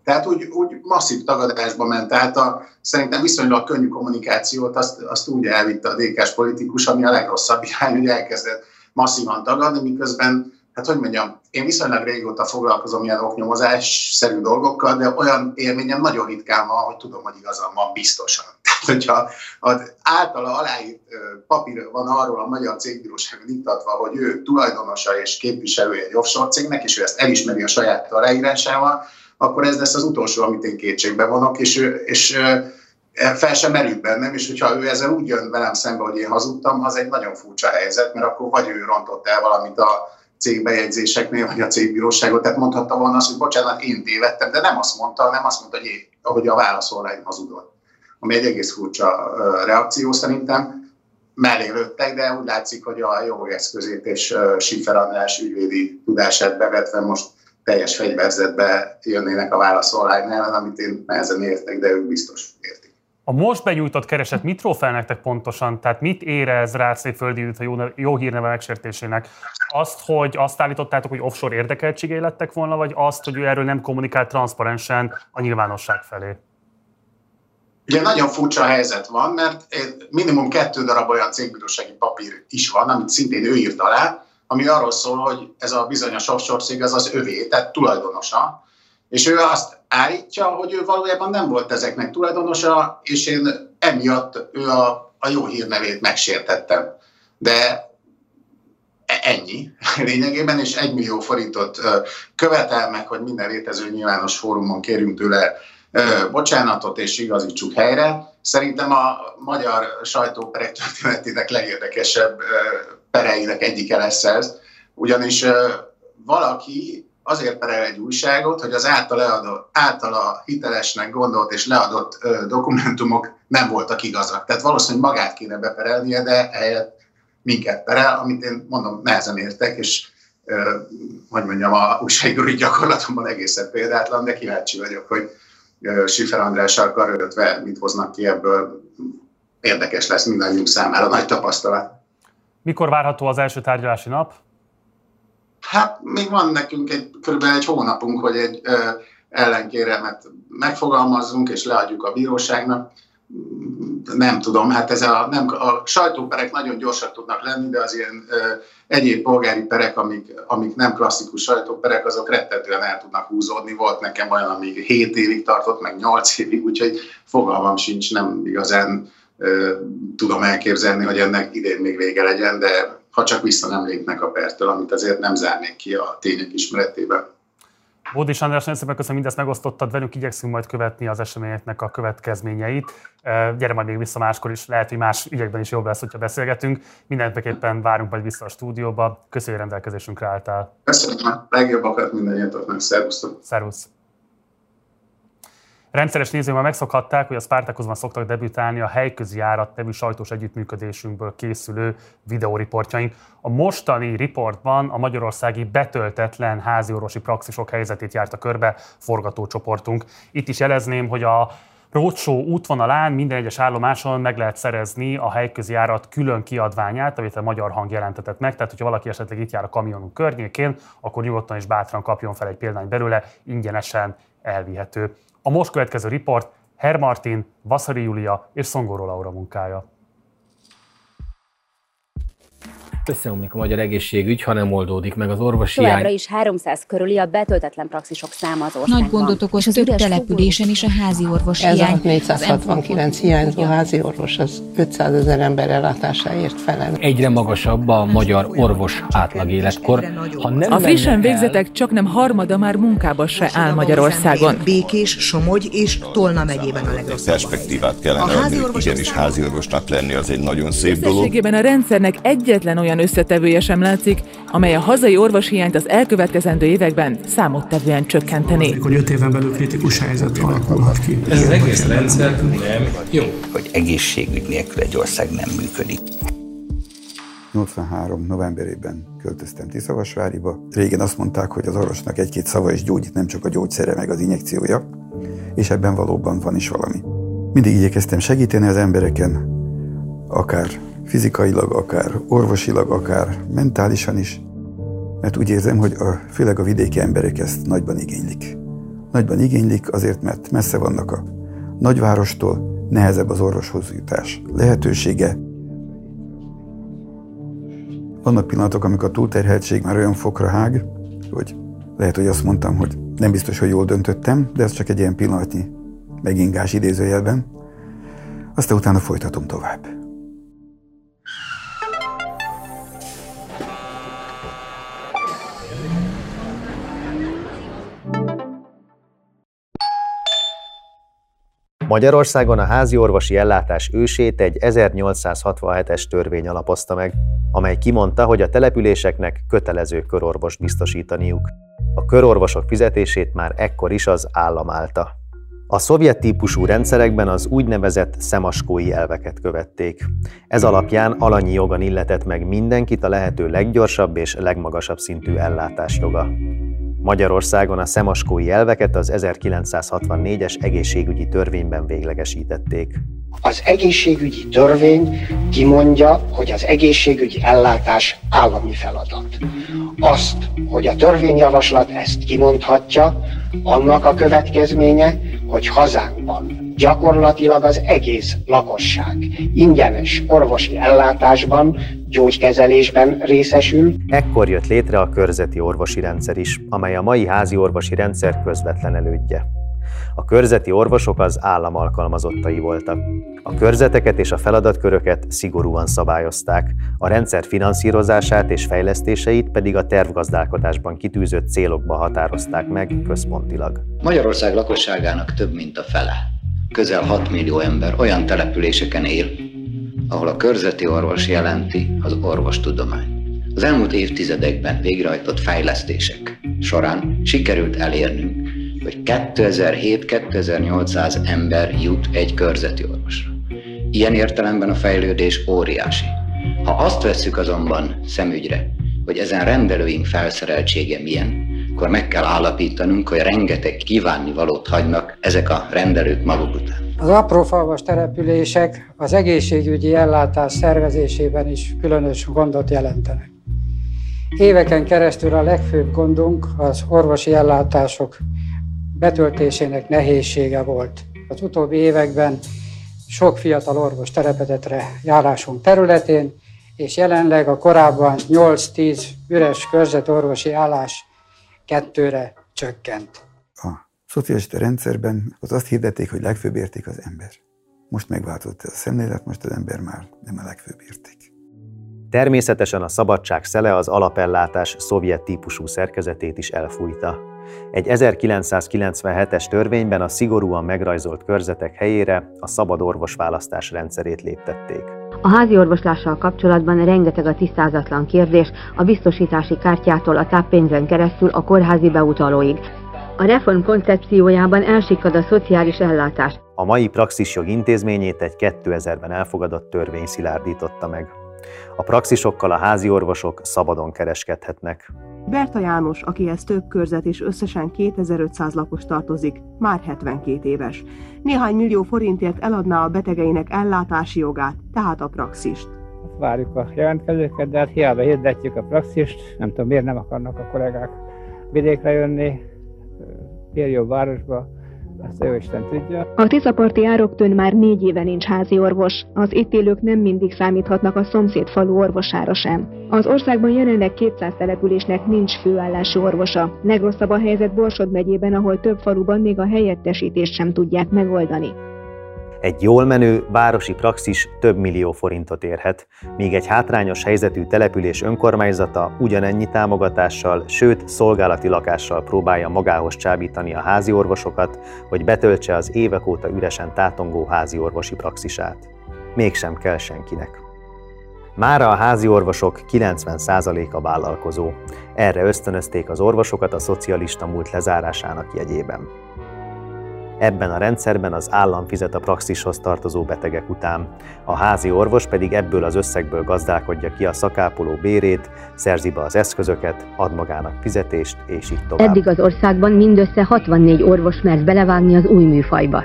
D: Tehát úgy, úgy masszív tagadásba ment, tehát a, szerintem viszonylag könnyű kommunikációt azt, azt úgy elvitte a DK-s politikus, ami a legrosszabb irány, hogy elkezdett masszívan tagadni, miközben hát hogy mondjam, én viszonylag régóta foglalkozom ilyen oknyomozás-szerű dolgokkal, de olyan élményem nagyon ritkán van, hogy tudom, hogy igazam van biztosan. Tehát, hogyha az általa aláírt papír van arról a magyar cégbíróságon iktatva, hogy ő tulajdonosa és képviselője egy offshore cégnek, és ő ezt elismeri a saját aláírásával, akkor ez lesz az utolsó, amit én kétségbe vonok, és, és fel sem merült bennem, és hogyha ő ezzel úgy jön velem szembe, hogy én hazudtam, az egy nagyon furcsa helyzet, mert akkor vagy ő rontott el valamit a cégbejegyzéseknél, vagy a cégbíróságot, tehát mondhatta volna azt, hogy bocsánat, én tévedtem, de nem azt mondta, nem azt mondta, hogy, én, hogy a válaszolvány hazudott. Ami egy egész furcsa reakció szerintem. Mellé lőttek, de úgy látszik, hogy a jó eszközét és Schiffer András ügyvédi tudását bevetve most teljes fegyverzetbe jönnének a válaszolvány ellen, amit én nehezen értek, de ők biztos értik.
A: A most benyújtott kereset mit fel nektek pontosan? Tehát mit érez Rácné Földi a jó, jó hírneve megsértésének? Azt, hogy azt állítottátok, hogy offshore érdekeltségei lettek volna, vagy azt, hogy ő erről nem kommunikált transzparensen a nyilvánosság felé?
D: Ugye nagyon furcsa helyzet van, mert minimum kettő darab olyan cégbírósági papír is van, amit szintén ő írt alá, ami arról szól, hogy ez a bizonyos offshore cég az az övé, tehát tulajdonosa, és ő azt állítja, hogy ő valójában nem volt ezeknek tulajdonosa, és én emiatt ő a, a jó hírnevét megsértettem. De e, ennyi lényegében, és egy millió forintot követel meg, hogy minden létező nyilvános fórumon kérjünk tőle bocsánatot, és igazítsuk helyre. Szerintem a magyar sajtóperek történetének legérdekesebb pereinek egyike lesz ez, ugyanis valaki azért perel egy újságot, hogy az által leadott, általa hitelesnek gondolt és leadott dokumentumok nem voltak igazak. Tehát valószínűleg magát kéne beperelnie, de helyett minket perel, amit én mondom, nehezen értek, és hogy mondjam, a újságírói gyakorlatomban egészen példátlan, de kíváncsi vagyok, hogy Sifer Andrással karöltve mit hoznak ki ebből. Érdekes lesz mindannyiunk számára, nagy tapasztalat.
A: Mikor várható az első tárgyalási nap?
D: Hát még van nekünk egy, kb. egy hónapunk, hogy egy ö, ellenkéremet megfogalmazzunk és leadjuk a bíróságnak. Nem tudom, hát ez a, nem, a sajtóperek nagyon gyorsak tudnak lenni, de az ilyen ö, egyéb polgári perek, amik, amik nem klasszikus sajtóperek, azok rettetően el tudnak húzódni. Volt nekem olyan, amíg 7 évig tartott, meg 8 évig, úgyhogy fogalmam sincs, nem igazán ö, tudom elképzelni, hogy ennek idén még vége legyen, de ha csak vissza nem lépnek a pertől, amit azért nem zárnék ki a tények ismeretében.
A: Bódis András, nagyon szépen köszönöm, mindezt megosztottad velünk, igyekszünk majd követni az eseményeknek a következményeit. Gyere majd még vissza máskor is, lehet, hogy más ügyekben is jobb lesz, hogyha beszélgetünk. Mindenféleképpen várunk majd vissza a stúdióba. Köszönjük, hogy rendelkezésünkre álltál.
D: Köszönöm, legjobbakat mindannyiatoknak. Szervusztok!
A: Szervusz! Rendszeres nézők már megszokhatták, hogy a Spartacusban szoktak debütálni a helyközi járat nevű sajtós együttműködésünkből készülő videóriportjaink. A mostani riportban a magyarországi betöltetlen háziorvosi praxisok helyzetét járta körbe forgatócsoportunk. Itt is jelezném, hogy a Roadshow útvonalán minden egyes állomáson meg lehet szerezni a helyközi járat külön kiadványát, amit a magyar hang jelentetett meg. Tehát, hogyha valaki esetleg itt jár a kamionunk környékén, akkor nyugodtan és bátran kapjon fel egy példány belőle, ingyenesen elvihető. A most következő riport Hermartin, Vaszari Julia és Szongoró Laura munkája.
E: Összeomlik a magyar egészségügy, ha nem oldódik meg az orvosi
F: Továbbra hiány. is 300 körüli a betöltetlen praxisok száma az országban.
G: Nagy gondot okoz több településen is a házi orvos
H: Ez hiány. a 469 hiányzó házi orvos az 500 ezer ember ellátásáért felel.
E: Egyre magasabb a magyar orvos átlagéletkor.
I: Ha nem a frissen végzetek csak nem harmada már munkába se áll Magyarországon.
J: Békés, Somogy és Tolna megyében a legrosszabb.
K: Perspektívát kellene adni, hogy igenis orvosnak lenni, az egy nagyon szép dolog.
I: a rendszernek egyetlen olyan olyan összetevője sem látszik, amely a hazai orvoshiányt az elkövetkezendő években számottevően csökkenteni.
L: Hogy öt éven belül kritikus helyzet alakulhat ki.
M: Ez az egész rendszer nem jó.
N: Hogy egészségügy nélkül egy ország nem működik.
O: 83. novemberében költöztem Tiszavasváriba. Régen azt mondták, hogy az orvosnak egy-két szava is gyógyít, nem csak a gyógyszere meg az injekciója, és ebben valóban van is valami. Mindig igyekeztem segíteni az embereken, akár fizikailag, akár orvosilag, akár mentálisan is, mert úgy érzem, hogy a, főleg a vidéki emberek ezt nagyban igénylik. Nagyban igénylik azért, mert messze vannak a nagyvárostól, nehezebb az orvoshoz jutás lehetősége. Vannak pillanatok, amikor a túlterheltség már olyan fokra hág, hogy lehet, hogy azt mondtam, hogy nem biztos, hogy jól döntöttem, de ez csak egy ilyen pillanatnyi megingás idézőjelben. Aztán utána folytatom tovább.
P: Magyarországon a házi orvosi ellátás ősét egy 1867-es törvény alapozta meg, amely kimondta, hogy a településeknek kötelező körorvos biztosítaniuk. A körorvosok fizetését már ekkor is az állam állta. A szovjet típusú rendszerekben az úgynevezett szemaskói elveket követték. Ez alapján alanyi jogan illetett meg mindenkit a lehető leggyorsabb és legmagasabb szintű ellátás joga. Magyarországon a szemaskói elveket az 1964-es egészségügyi törvényben véglegesítették.
Q: Az egészségügyi törvény kimondja, hogy az egészségügyi ellátás állami feladat. Azt, hogy a törvényjavaslat ezt kimondhatja, annak a következménye, hogy hazánkban gyakorlatilag az egész lakosság ingyenes orvosi ellátásban, gyógykezelésben részesül.
P: Ekkor jött létre a körzeti orvosi rendszer is, amely a mai házi orvosi rendszer közvetlen elődje. A körzeti orvosok az állam alkalmazottai voltak. A körzeteket és a feladatköröket szigorúan szabályozták, a rendszer finanszírozását és fejlesztéseit pedig a tervgazdálkodásban kitűzött célokba határozták meg központilag.
N: Magyarország lakosságának több mint a fele, közel 6 millió ember olyan településeken él, ahol a körzeti orvos jelenti az orvostudomány. Az elmúlt évtizedekben végrehajtott fejlesztések során sikerült elérnünk, hogy 2007-2800 ember jut egy körzeti orvosra. Ilyen értelemben a fejlődés óriási. Ha azt vesszük azonban szemügyre, hogy ezen rendelőink felszereltsége milyen, akkor meg kell állapítanunk, hogy rengeteg kívánni valót hagynak ezek a rendelők maguk után.
R: Az aprófalvas települések az egészségügyi ellátás szervezésében is különös gondot jelentenek. Éveken keresztül a legfőbb gondunk az orvosi ellátások betöltésének nehézsége volt. Az utóbbi években sok fiatal orvos telepedett járásunk területén, és jelenleg a korábban 8-10 üres körzetorvosi állás kettőre csökkent.
O: A szocialista rendszerben az azt hirdették, hogy legfőbb érték az ember. Most megváltozott ez a szemlélet, most az ember már nem a legfőbb érték.
P: Természetesen a szabadság szele az alapellátás szovjet típusú szerkezetét is elfújta. Egy 1997-es törvényben a szigorúan megrajzolt körzetek helyére a szabad orvosválasztás rendszerét léptették.
F: A házi orvoslással kapcsolatban rengeteg a tisztázatlan kérdés a biztosítási kártyától a táppénzen keresztül a kórházi beutalóig. A reform koncepciójában elsikad a szociális ellátás.
P: A mai praxisjog intézményét egy 2000-ben elfogadott törvény szilárdította meg. A praxisokkal a házi orvosok szabadon kereskedhetnek.
S: Berta János, akihez több körzet és összesen 2500 lakos tartozik, már 72 éves. Néhány millió forintért eladná a betegeinek ellátási jogát, tehát a praxist.
T: Várjuk a jelentkezőket, de hát hiába hirdetjük a praxist, nem tudom miért nem akarnak a kollégák vidékre jönni, jobb városba, ezt jó Isten tudja.
F: A Tiszaparti ároktön már négy éve nincs házi orvos. Az itt élők nem mindig számíthatnak a szomszéd falu orvosára sem. Az országban jelenleg 200 településnek nincs főállású orvosa. Legrosszabb a helyzet Borsod megyében, ahol több faluban még a helyettesítést sem tudják megoldani.
P: Egy jól menő városi praxis több millió forintot érhet, míg egy hátrányos helyzetű település önkormányzata ugyanennyi támogatással, sőt szolgálati lakással próbálja magához csábítani a házi orvosokat, hogy betöltse az évek óta üresen tátongó házi orvosi praxisát. Mégsem kell senkinek. Mára a házi orvosok 90%-a vállalkozó. Erre ösztönözték az orvosokat a szocialista múlt lezárásának jegyében. Ebben a rendszerben az állam fizet a praxishoz tartozó betegek után, a házi orvos pedig ebből az összegből gazdálkodja ki a szakápoló bérét, szerzi be az eszközöket, ad magának fizetést, és így tovább.
F: Eddig az országban mindössze 64 orvos mert belevágni az új műfajba.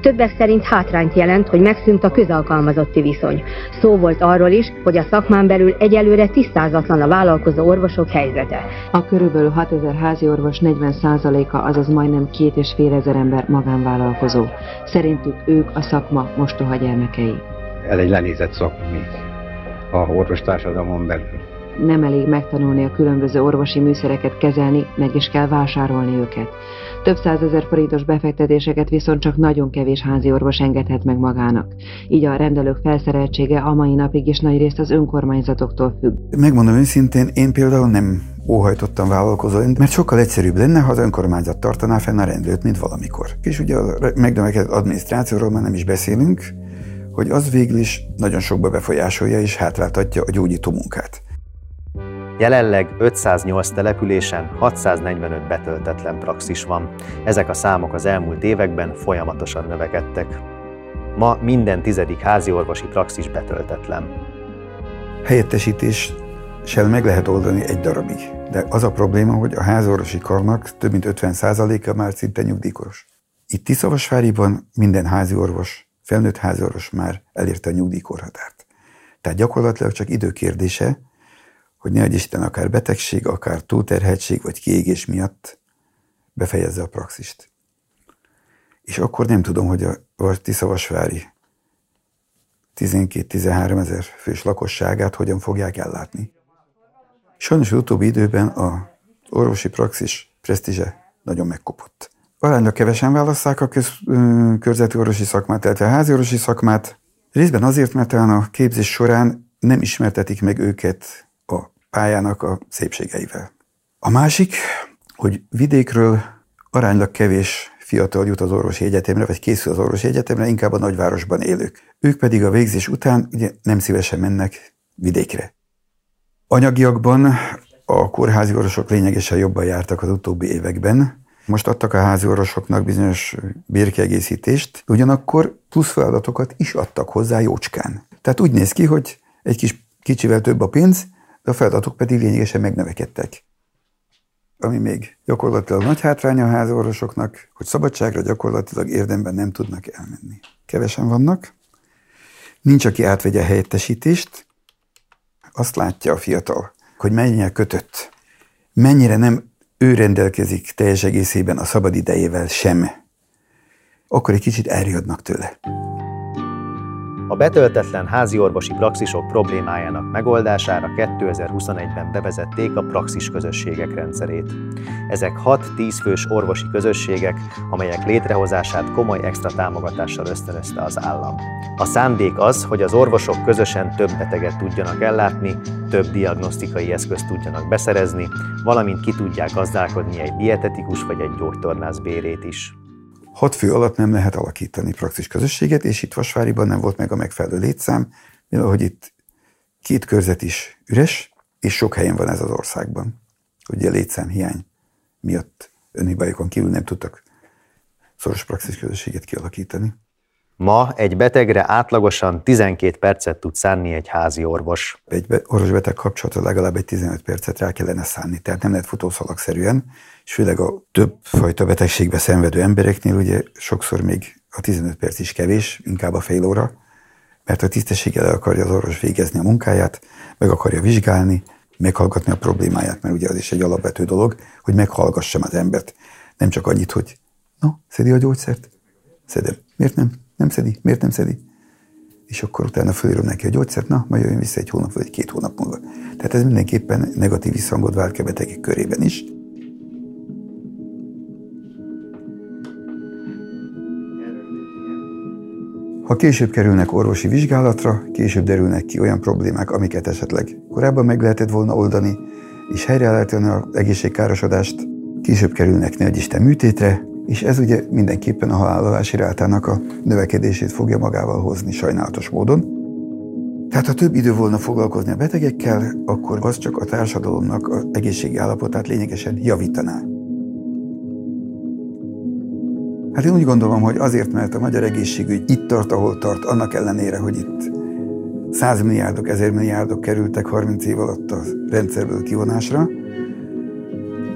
F: Többek szerint hátrányt jelent, hogy megszűnt a közalkalmazotti viszony. Szó volt arról is, hogy a szakmán belül egyelőre tisztázatlan a vállalkozó orvosok helyzete.
U: A körülbelül 6000 házi orvos 40%-a, azaz majdnem két és fél ezer ember magán magánvállalkozó. Szerintük ők a szakma mostoha gyermekei.
V: Ez egy lenézett szakma még a orvostársadalmon belül.
U: Nem elég megtanulni a különböző orvosi műszereket kezelni, meg is kell vásárolni őket. Több százezer forintos befektetéseket viszont csak nagyon kevés házi orvos engedhet meg magának. Így a rendelők felszereltsége a mai napig is nagy részt az önkormányzatoktól függ.
O: Megmondom őszintén, én például nem óhajtottam vállalkozói, mert sokkal egyszerűbb lenne, ha az önkormányzat tartaná fenn a rendőrt, mint valamikor. És ugye a megnövekedett adminisztrációról már nem is beszélünk, hogy az végül is nagyon sokba befolyásolja és hátráltatja a gyógyító munkát.
P: Jelenleg 508 településen 645 betöltetlen praxis van. Ezek a számok az elmúlt években folyamatosan növekedtek. Ma minden tizedik háziorvosi praxis betöltetlen.
O: Helyettesítéssel meg lehet oldani egy darabig, de az a probléma, hogy a házorvosi karnak több mint 50%-a már szinte nyugdíjkoros. Itt Tiszavasváriban minden háziorvos, felnőtt háziorvos már elérte a nyugdíjkorhatárt. Tehát gyakorlatilag csak időkérdése, hogy ne Isten akár betegség, akár túlterhetség vagy kiégés miatt befejezze a praxist. És akkor nem tudom, hogy a Tiszavasvári 12-13 ezer fős lakosságát hogyan fogják ellátni. Sajnos az utóbbi időben a orvosi praxis presztízse nagyon megkopott. aránylag kevesen választák a köz, körzeti orvosi szakmát, illetve a házi orvosi szakmát. Részben azért, mert talán a képzés során nem ismertetik meg őket pályának a szépségeivel. A másik, hogy vidékről aránylag kevés fiatal jut az orvosi egyetemre, vagy készül az orvosi egyetemre, inkább a nagyvárosban élők. Ők pedig a végzés után ugye nem szívesen mennek vidékre. Anyagiakban a kórházi orvosok lényegesen jobban jártak az utóbbi években. Most adtak a házi orvosoknak bizonyos bérkiegészítést, ugyanakkor plusz feladatokat is adtak hozzá jócskán. Tehát úgy néz ki, hogy egy kis kicsivel több a pénz, de a feladatok pedig lényegesen megnövekedtek. Ami még gyakorlatilag nagy hátránya a házorvosoknak, hogy szabadságra gyakorlatilag érdemben nem tudnak elmenni. Kevesen vannak, nincs, aki átvegye a helyettesítést, azt látja a fiatal, hogy mennyire kötött, mennyire nem ő rendelkezik teljes egészében a szabad idejével sem, akkor egy kicsit elriadnak tőle.
P: A betöltetlen háziorvosi praxisok problémájának megoldására 2021-ben bevezették a praxis közösségek rendszerét. Ezek 6-10 fős orvosi közösségek, amelyek létrehozását komoly extra támogatással ösztönözte az állam. A szándék az, hogy az orvosok közösen több beteget tudjanak ellátni, több diagnosztikai eszközt tudjanak beszerezni, valamint ki tudják gazdálkodni egy dietetikus vagy egy gyógytornász bérét is.
O: Hat fő alatt nem lehet alakítani praxis közösséget, és itt Vasváriban nem volt meg a megfelelő létszám, mivel hogy itt két körzet is üres, és sok helyen van ez az országban. Ugye létszám hiány miatt önhibájukon kívül nem tudtak szoros praxis közösséget kialakítani.
P: Ma egy betegre átlagosan 12 percet tud szánni egy házi orvos.
O: Egy orvos-beteg kapcsolatra legalább egy 15 percet rá kellene szánni, tehát nem lehet futószalagszerűen, és főleg a több fajta betegségbe szenvedő embereknél ugye sokszor még a 15 perc is kevés, inkább a fél óra, mert a tisztességgel el akarja az orvos végezni a munkáját, meg akarja vizsgálni, meghallgatni a problémáját, mert ugye az is egy alapvető dolog, hogy meghallgassam az embert. Nem csak annyit, hogy no, szedi a gyógyszert? Szedem. Miért nem? Nem szedi? Miért nem szedi? És akkor utána fölírom neki a gyógyszert, na, majd jöjjön vissza egy hónap vagy egy két hónap múlva. Tehát ez mindenképpen negatív visszhangot vált ki a betegek körében is. Ha később kerülnek orvosi vizsgálatra, később derülnek ki olyan problémák, amiket esetleg korábban meg lehetett volna oldani, és helyre lehet az egészségkárosodást, később kerülnek ne Isten műtétre, és ez ugye mindenképpen a halálozási rátának a növekedését fogja magával hozni sajnálatos módon. Tehát ha több idő volna foglalkozni a betegekkel, akkor az csak a társadalomnak az egészségi állapotát lényegesen javítaná. Hát én úgy gondolom, hogy azért, mert a magyar egészségügy itt tart, ahol tart, annak ellenére, hogy itt százmilliárdok, ezermilliárdok kerültek 30 év alatt a rendszerből kivonásra,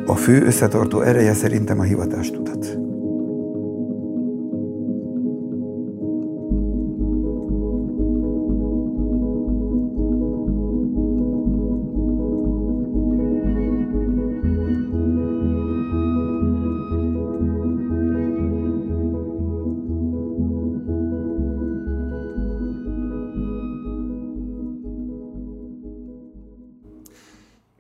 O: a fő összetartó ereje szerintem a hivatástudat.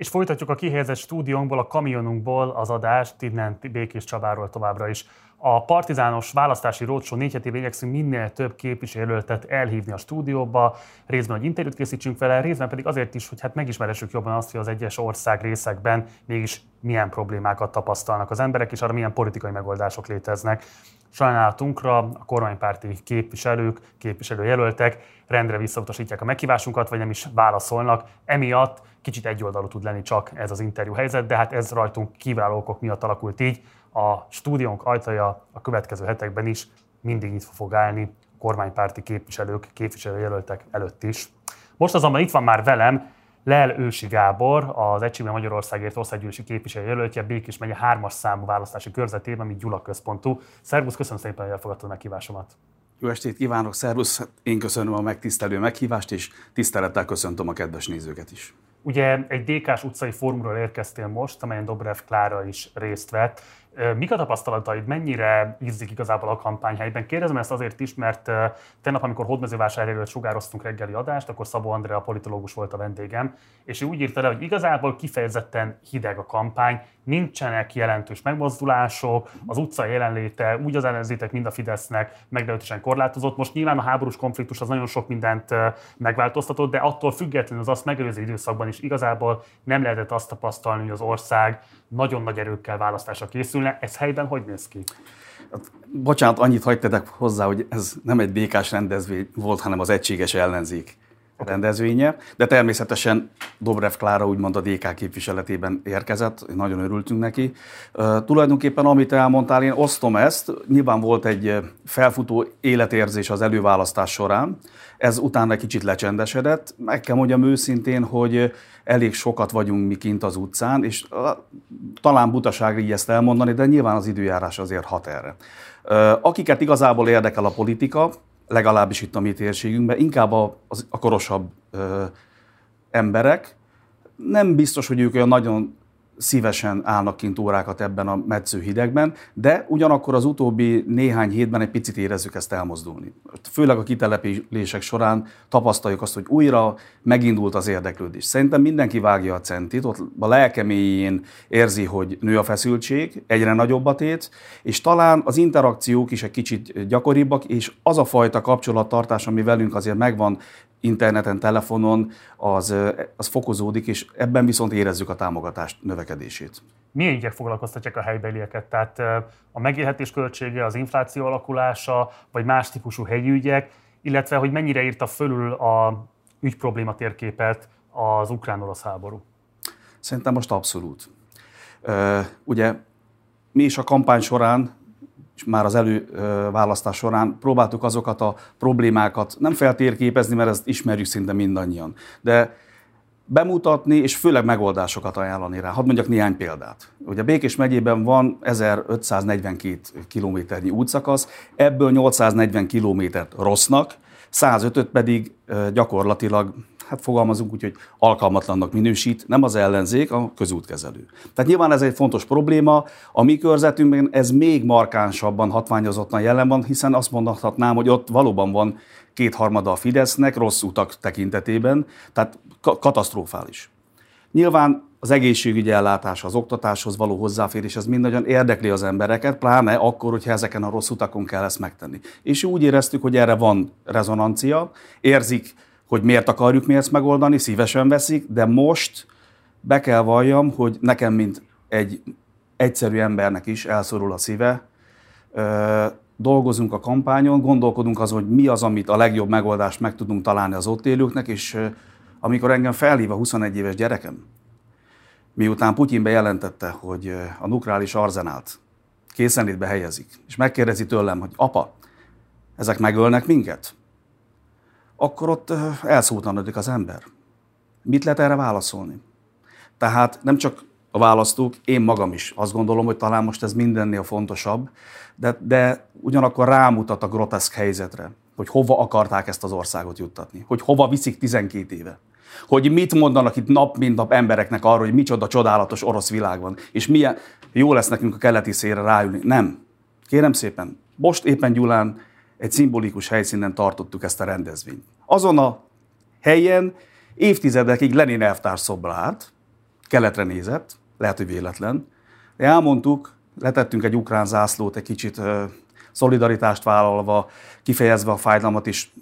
A: És folytatjuk a kihelyezett stúdiónkból, a kamionunkból az adást, innen Békés Csabáról továbbra is. A partizános választási rócsó négy hetével igyekszünk minél több képviselőt elhívni a stúdióba, részben, hogy interjút készítsünk vele, részben pedig azért is, hogy hát megismeressük jobban azt, hogy az egyes ország részekben mégis milyen problémákat tapasztalnak az emberek, és arra milyen politikai megoldások léteznek. Sajnálatunkra a kormánypárti képviselők, képviselőjelöltek rendre visszautasítják a meghívásunkat, vagy nem is válaszolnak. Emiatt kicsit egyoldalú tud lenni csak ez az interjú helyzet, de hát ez rajtunk kiváló okok miatt alakult így. A stúdiónk ajtaja a következő hetekben is mindig nyitva fog állni kormánypárti képviselők, képviselőjelöltek előtt is. Most azonban itt van már velem Lel Ősi Gábor, az Egységben Magyarországért országgyűlési képviselőjelöltje, Békés megye hármas számú választási körzetében, ami Gyula központú. Szervusz, köszönöm szépen, hogy elfogadtad a meghívásomat.
W: Jó estét kívánok, szervusz! Én köszönöm a megtisztelő meghívást, és tisztelettel köszöntöm a kedves nézőket is.
A: Ugye egy DK-s utcai fórumról érkeztél most, amelyen Dobrev Klára is részt vett. Mik a tapasztalataid, mennyire ízzik igazából a kampányhelyben? Kérdezem ezt azért is, mert tegnap, amikor Hódmezővásárhelyről sugároztunk reggeli adást, akkor Szabó Andrea, politológus volt a vendégem, és ő úgy írta le, hogy igazából kifejezetten hideg a kampány, nincsenek jelentős megmozdulások, az utca jelenléte úgy az ellenzétek, mind a Fidesznek meglehetősen korlátozott. Most nyilván a háborús konfliktus az nagyon sok mindent megváltoztatott, de attól függetlenül az azt megelőző időszakban is igazából nem lehetett azt tapasztalni, hogy az ország nagyon nagy erőkkel választásra készülne. Ez helyben hogy néz ki?
W: Bocsánat, annyit hagytatok hozzá, hogy ez nem egy békás rendezvény volt, hanem az egységes ellenzék rendezvénye, de természetesen Dobrev Klára úgymond a DK képviseletében érkezett, nagyon örültünk neki. Uh, tulajdonképpen amit elmondtál, én osztom ezt, nyilván volt egy felfutó életérzés az előválasztás során, ez utána kicsit lecsendesedett. Meg kell mondjam őszintén, hogy elég sokat vagyunk mi kint az utcán, és talán butaság így ezt elmondani, de nyilván az időjárás azért hat erre. Akiket igazából érdekel a politika, legalábbis itt a mi térségünkben, inkább a, a korosabb emberek. Nem biztos, hogy ők olyan nagyon szívesen állnak kint órákat ebben a metsző hidegben, de ugyanakkor az utóbbi néhány hétben egy picit érezzük ezt elmozdulni. Főleg a kitelepülések során tapasztaljuk azt, hogy újra megindult az érdeklődés. Szerintem mindenki vágja a centit, ott a lelkeméjén érzi, hogy nő a feszültség, egyre nagyobb a tét, és talán az interakciók is egy kicsit gyakoribbak, és az a fajta kapcsolattartás, ami velünk azért megvan interneten, telefonon, az, az fokozódik, és ebben viszont érezzük a támogatást növekedését.
A: Milyen ügyek foglalkoztatják a helybelieket? Tehát a megélhetés költsége, az infláció alakulása, vagy más típusú helyi ügyek, illetve hogy mennyire írta fölül a ügyprobléma térképet az ukrán-orosz háború?
W: Szerintem most abszolút. Ugye mi is a kampány során és már az előválasztás során próbáltuk azokat a problémákat nem feltérképezni, mert ezt ismerjük szinte mindannyian, de bemutatni, és főleg megoldásokat ajánlani rá. Hadd mondjak néhány példát. Ugye Békés megyében van 1542 kilométernyi útszakasz, ebből 840 kilométert rossznak, 105 pedig gyakorlatilag hát fogalmazunk úgy, hogy alkalmatlannak minősít, nem az ellenzék, a közútkezelő. Tehát nyilván ez egy fontos probléma. A mi körzetünkben ez még markánsabban, hatványozottan jelen van, hiszen azt mondhatnám, hogy ott valóban van kétharmada a Fidesznek rossz utak tekintetében, tehát katasztrofális. Nyilván az egészségügyi ellátás, az oktatáshoz való hozzáférés, ez mind nagyon érdekli az embereket, pláne akkor, hogyha ezeken a rossz utakon kell ezt megtenni. És úgy éreztük, hogy erre van rezonancia, érzik hogy miért akarjuk mi ezt megoldani, szívesen veszik, de most be kell valljam, hogy nekem, mint egy egyszerű embernek is elszorul a szíve, dolgozunk a kampányon, gondolkodunk azon, hogy mi az, amit a legjobb megoldást meg tudunk találni az ott élőknek, és amikor engem felhív a 21 éves gyerekem, miután Putyin bejelentette, hogy a nukleáris arzenált készenlétbe helyezik, és megkérdezi tőlem, hogy apa, ezek megölnek minket? akkor ott elszóltanodik az ember. Mit lehet erre válaszolni? Tehát nem csak a választók, én magam is azt gondolom, hogy talán most ez mindennél fontosabb, de, de ugyanakkor rámutat a groteszk helyzetre, hogy hova akarták ezt az országot juttatni, hogy hova viszik 12 éve. Hogy mit mondanak itt nap mint nap embereknek arról, hogy micsoda csodálatos orosz világ van, és milyen jó lesz nekünk a keleti szélre ráülni. Nem. Kérem szépen, most éppen Gyulán egy szimbolikus helyszínen tartottuk ezt a rendezvényt. Azon a helyen évtizedekig Lenin elvtárs szobra keletre nézett, lehet, hogy véletlen, de elmondtuk, letettünk egy ukrán zászlót, egy kicsit szolidaritást vállalva, kifejezve a fájdalmat is,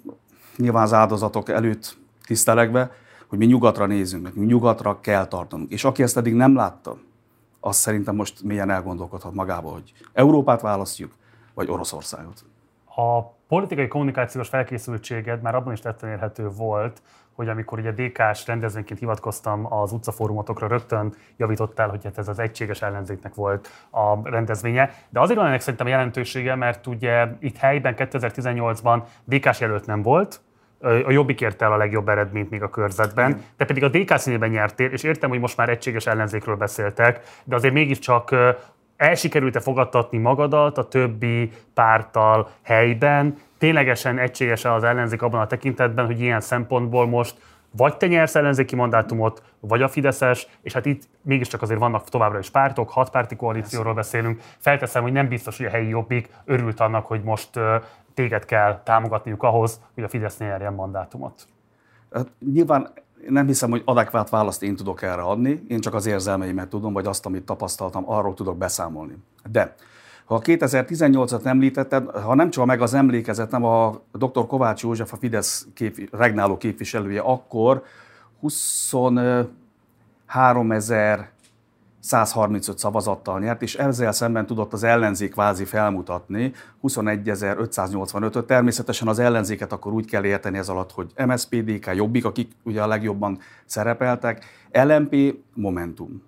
W: nyilván az áldozatok előtt tisztelegve, hogy mi nyugatra nézünk, mi nyugatra kell tartanunk. És aki ezt eddig nem látta, azt szerintem most milyen elgondolkodhat magába, hogy Európát választjuk, vagy Oroszországot.
A: A politikai kommunikációs felkészültséged már abban is tetten érhető volt, hogy amikor ugye DK-s rendezvényként hivatkoztam az utcafórumotokra, rögtön javítottál, hogy hát ez az egységes ellenzéknek volt a rendezvénye. De azért van ennek szerintem jelentősége, mert ugye itt helyben 2018-ban DK-s jelölt nem volt, a Jobbik érte el a legjobb eredményt még a körzetben, de pedig a DK színében nyertél, és értem, hogy most már egységes ellenzékről beszéltek, de azért mégiscsak elsikerült-e fogadtatni magadat a többi párttal helyben, ténylegesen egységes az ellenzék abban a tekintetben, hogy ilyen szempontból most vagy te nyersz ellenzéki mandátumot, vagy a Fideszes, és hát itt mégiscsak azért vannak továbbra is pártok, hatpárti koalícióról beszélünk. Felteszem, hogy nem biztos, hogy a helyi jobbik örült annak, hogy most téged kell támogatniuk ahhoz, hogy a Fidesz nyerjen mandátumot.
W: Hát, nyilván nem hiszem, hogy adekvát választ én tudok erre adni, én csak az érzelmeimet tudom, vagy azt, amit tapasztaltam, arról tudok beszámolni. De ha a 2018-at említetted, ha nem csak meg az emlékezetem, a dr. Kovács József, a Fidesz kép, regnáló képviselője, akkor 23 ezer 135 szavazattal nyert, és ezzel szemben tudott az ellenzék kvázi felmutatni 21.585-öt. Természetesen az ellenzéket akkor úgy kell érteni ez alatt, hogy MSZPDK, Jobbik, akik ugye a legjobban szerepeltek, LMP, Momentum.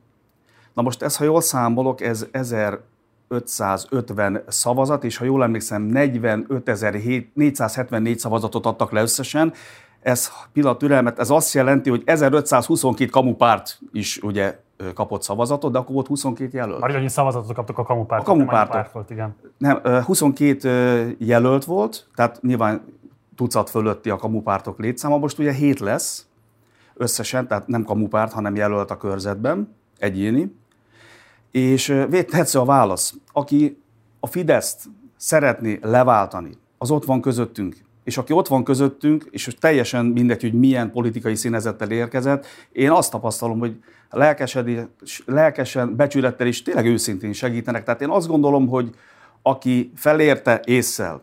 W: Na most ez, ha jól számolok, ez 1550 szavazat, és ha jól emlékszem, 45.474 szavazatot adtak le összesen. Ez pillanat türelmet, ez azt jelenti, hogy 1522 kamupárt is ugye kapott szavazatot, de akkor volt 22 jelölt.
A: Már annyi szavazatot kaptak a kamupártok.
W: A kamupártok.
A: Igen.
W: nem, 22 jelölt volt, tehát nyilván tucat fölötti a kamupártok létszáma. Most ugye 7 lesz összesen, tehát nem kamupárt, hanem jelölt a körzetben, egyéni. És tetsző a válasz. Aki a Fideszt szeretné leváltani, az ott van közöttünk. És aki ott van közöttünk, és teljesen mindegy, hogy milyen politikai színezettel érkezett, én azt tapasztalom, hogy lelkesen, becsülettel is tényleg őszintén segítenek. Tehát én azt gondolom, hogy aki felérte észszel,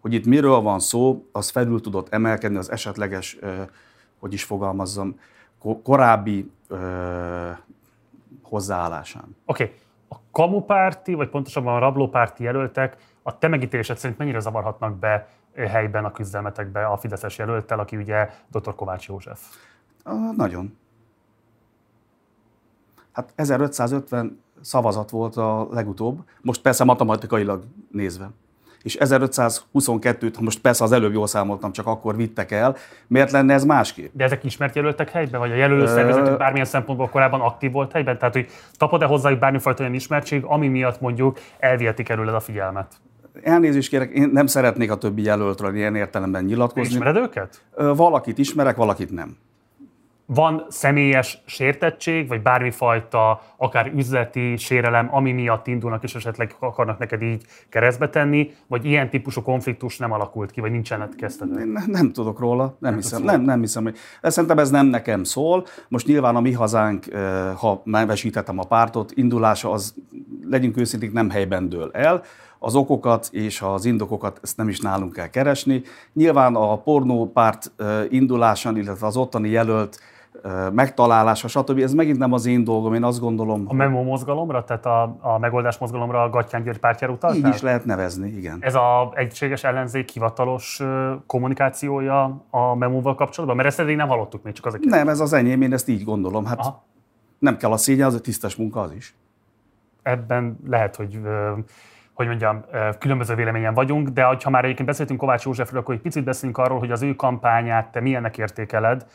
W: hogy itt miről van szó, az felül tudott emelkedni az esetleges, hogy is fogalmazzam, korábbi hozzáállásán.
A: Oké, okay. a kamupárti, vagy pontosabban a rablópárti jelöltek a te megítélésed szerint mennyire zavarhatnak be helyben a küzdelmetekbe a Fideszes jelölttel, aki ugye dr. Kovács József?
W: Nagyon. Hát 1550 szavazat volt a legutóbb, most persze matematikailag nézve. És 1522-t, most persze az előbb jól számoltam, csak akkor vittek el. Miért lenne ez másképp?
A: De ezek ismert jelöltek helyben? Vagy a jelölő szervezetük bármilyen szempontból korábban aktív volt helyben? Tehát, hogy tapad-e hozzájuk bármifajta olyan ismertség, ami miatt mondjuk elvihetik előled a figyelmet?
W: Elnézést kérek, én nem szeretnék a többi jelöltről ilyen értelemben nyilatkozni.
A: Ismered őket?
W: Valakit ismerek, valakit nem
A: van személyes sértettség, vagy bármifajta, akár üzleti sérelem, ami miatt indulnak, és esetleg akarnak neked így keresztbe tenni, vagy ilyen típusú konfliktus nem alakult ki, vagy nincsenek kezdetben?
W: Nem, nem tudok róla, nem, nem hiszem. Nem, nem hiszem, hogy... Szerintem ez nem nekem szól. Most nyilván a mi hazánk, ha nevesítettem a pártot, indulása az, legyünk őszinték, nem helyben dől el az okokat és az indokokat ezt nem is nálunk kell keresni. Nyilván a pornópárt indulásán, illetve az ottani jelölt megtalálása, stb. Ez megint nem az én dolgom, én azt gondolom.
A: A memo mozgalomra, tehát a, a megoldás mozgalomra a Gattyán György pártjára utaltál?
W: Így is lehet nevezni, igen.
A: Ez a egységes ellenzék hivatalos kommunikációja a memóval kapcsolatban? Mert ezt eddig nem hallottuk még, csak az a
W: Nem, ez az enyém, én ezt így gondolom. Hát Aha. nem kell a szégyen, az a tisztes munka az is.
A: Ebben lehet, hogy hogy mondjam, különböző véleményen vagyunk, de ha már egyébként beszéltünk Kovács Józsefről, akkor egy picit beszélünk arról, hogy az ő kampányát te milyennek értékeled.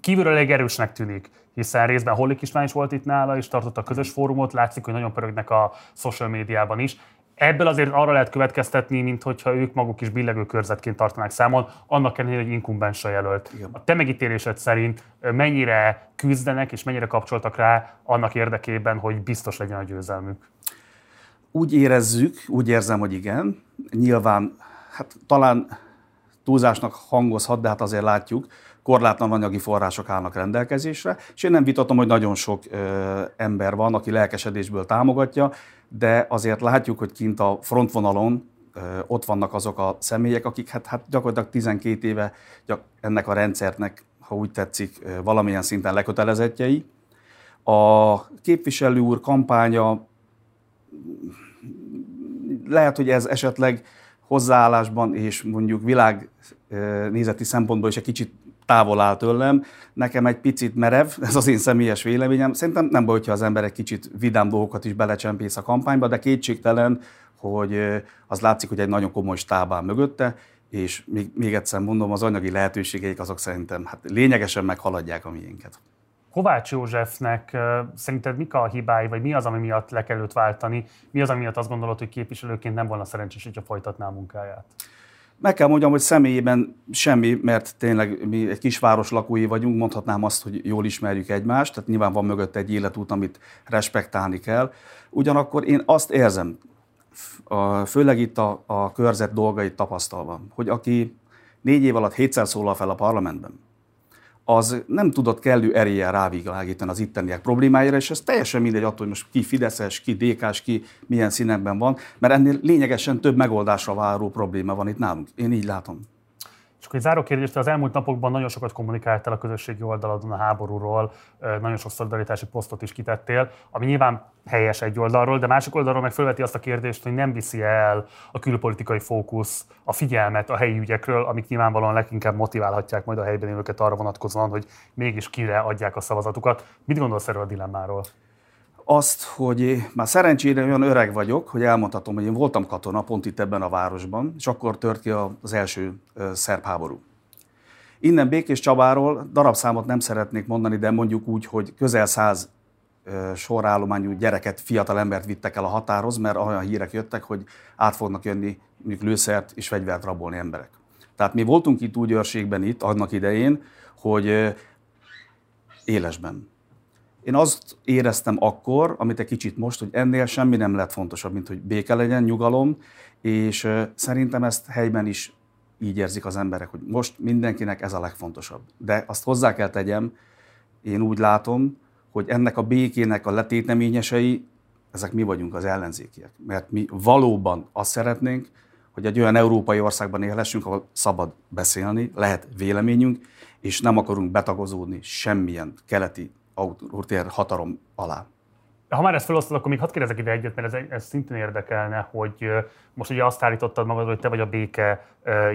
A: Kívülről elég erősnek tűnik, hiszen részben Hollik Kismány is volt itt nála, és tartott a közös fórumot, látszik, hogy nagyon pörögnek a social médiában is. Ebből azért arra lehet következtetni, mint hogyha ők maguk is billegő körzetként tartanák számon, annak ellenére, hogy inkumbens jelölt. Igen. A te megítélésed szerint mennyire küzdenek és mennyire kapcsoltak rá annak érdekében, hogy biztos legyen a győzelmük?
W: Úgy érezzük, úgy érzem, hogy igen. Nyilván, hát talán túlzásnak hangozhat, de hát azért látjuk, korlátlan anyagi források állnak rendelkezésre, és én nem vitatom, hogy nagyon sok ö, ember van, aki lelkesedésből támogatja, de azért látjuk, hogy kint a frontvonalon ö, ott vannak azok a személyek, akik hát, hát gyakorlatilag 12 éve gyak, ennek a rendszernek, ha úgy tetszik, ö, valamilyen szinten lekötelezettjei. A képviselő úr kampánya lehet, hogy ez esetleg hozzáállásban és mondjuk világnézeti szempontból is egy kicsit távol áll tőlem. Nekem egy picit merev, ez az én személyes véleményem. Szerintem nem baj, hogyha az ember egy kicsit vidám dolgokat is belecsempész a kampányba, de kétségtelen, hogy az látszik, hogy egy nagyon komoly stábán mögötte, és még, még egyszer mondom, az anyagi lehetőségeik azok szerintem hát lényegesen meghaladják a miénket.
A: Kovács Józsefnek szerinted mik a hibái, vagy mi az, ami miatt le kell őt váltani? Mi az, ami miatt azt gondolod, hogy képviselőként nem volna szerencsés, hogyha folytatná a munkáját?
W: Meg kell mondjam, hogy személyében semmi, mert tényleg mi egy kisváros lakói vagyunk, mondhatnám azt, hogy jól ismerjük egymást, tehát nyilván van mögött egy életút, amit respektálni kell. Ugyanakkor én azt érzem, főleg itt a, a körzet dolgait tapasztalva, hogy aki négy év alatt hétszer szólal fel a parlamentben, az nem tudott kellő eréllyel rávilágítani az itteniek problémáira, és ez teljesen mindegy attól, hogy most ki Fideszes, ki DK-s, ki milyen színekben van, mert ennél lényegesen több megoldásra váró probléma van itt nálunk. Én így látom.
A: Akkor egy záró kérdés, az elmúlt napokban nagyon sokat kommunikáltál a közösségi oldaladon a háborúról, nagyon sok szolidaritási posztot is kitettél, ami nyilván helyes egy oldalról, de másik oldalról meg felveti azt a kérdést, hogy nem viszi el a külpolitikai fókusz, a figyelmet a helyi ügyekről, amik nyilvánvalóan leginkább motiválhatják majd a helyben élőket arra vonatkozóan, hogy mégis kire adják a szavazatukat. Mit gondolsz erről a dilemmáról?
W: Azt, hogy már szerencsére olyan öreg vagyok, hogy elmondhatom, hogy én voltam katona pont itt ebben a városban, és akkor tört ki az első szerb háború. Innen Békés Csabáról darabszámot nem szeretnék mondani, de mondjuk úgy, hogy közel száz sorállományú gyereket, fiatal embert vittek el a határhoz, mert olyan hírek jöttek, hogy át fognak jönni mondjuk lőszert és fegyvert rabolni emberek. Tehát mi voltunk itt úgy őrségben itt annak idején, hogy élesben én azt éreztem akkor, amit egy kicsit most, hogy ennél semmi nem lett fontosabb, mint hogy béke legyen, nyugalom, és szerintem ezt helyben is így érzik az emberek, hogy most mindenkinek ez a legfontosabb. De azt hozzá kell tegyem, én úgy látom, hogy ennek a békének a letéteményesei, ezek mi vagyunk az ellenzékiek. Mert mi valóban azt szeretnénk, hogy egy olyan európai országban élhessünk, ahol szabad beszélni, lehet véleményünk, és nem akarunk betagozódni semmilyen keleti autoritér hatalom alá.
A: Ha már ezt felosztod, akkor még hadd kérdezek ide egyet, mert ez, ez szintén érdekelne, hogy most ugye azt állítottad magad, hogy te vagy a béke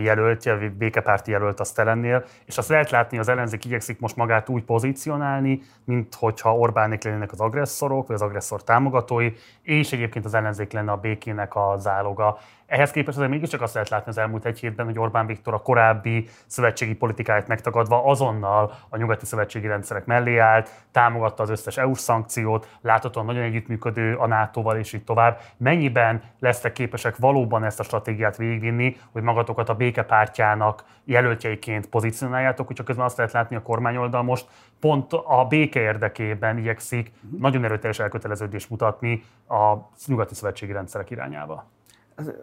A: jelöltje, békepárti jelölt azt te és azt lehet látni, az ellenzék igyekszik most magát úgy pozícionálni, mint hogyha Orbánék lennének az agresszorok, vagy az agresszor támogatói, és egyébként az ellenzék lenne a békének a záloga. Ehhez képest azért mégiscsak azt lehet látni az elmúlt egy hétben, hogy Orbán Viktor a korábbi szövetségi politikáját megtagadva azonnal a nyugati szövetségi rendszerek mellé állt, támogatta az összes EU-s szankciót, láthatóan nagyon együttműködő a NATO-val és így tovább. Mennyiben lesztek képesek valóban ezt a stratégiát végigvinni, hogy magatokat a békepártjának jelöltjeiként pozícionáljátok, hogy csak közben azt lehet látni a kormányoldal most pont a béke érdekében igyekszik nagyon erőteljes elköteleződést mutatni a nyugati szövetségi rendszerek irányába.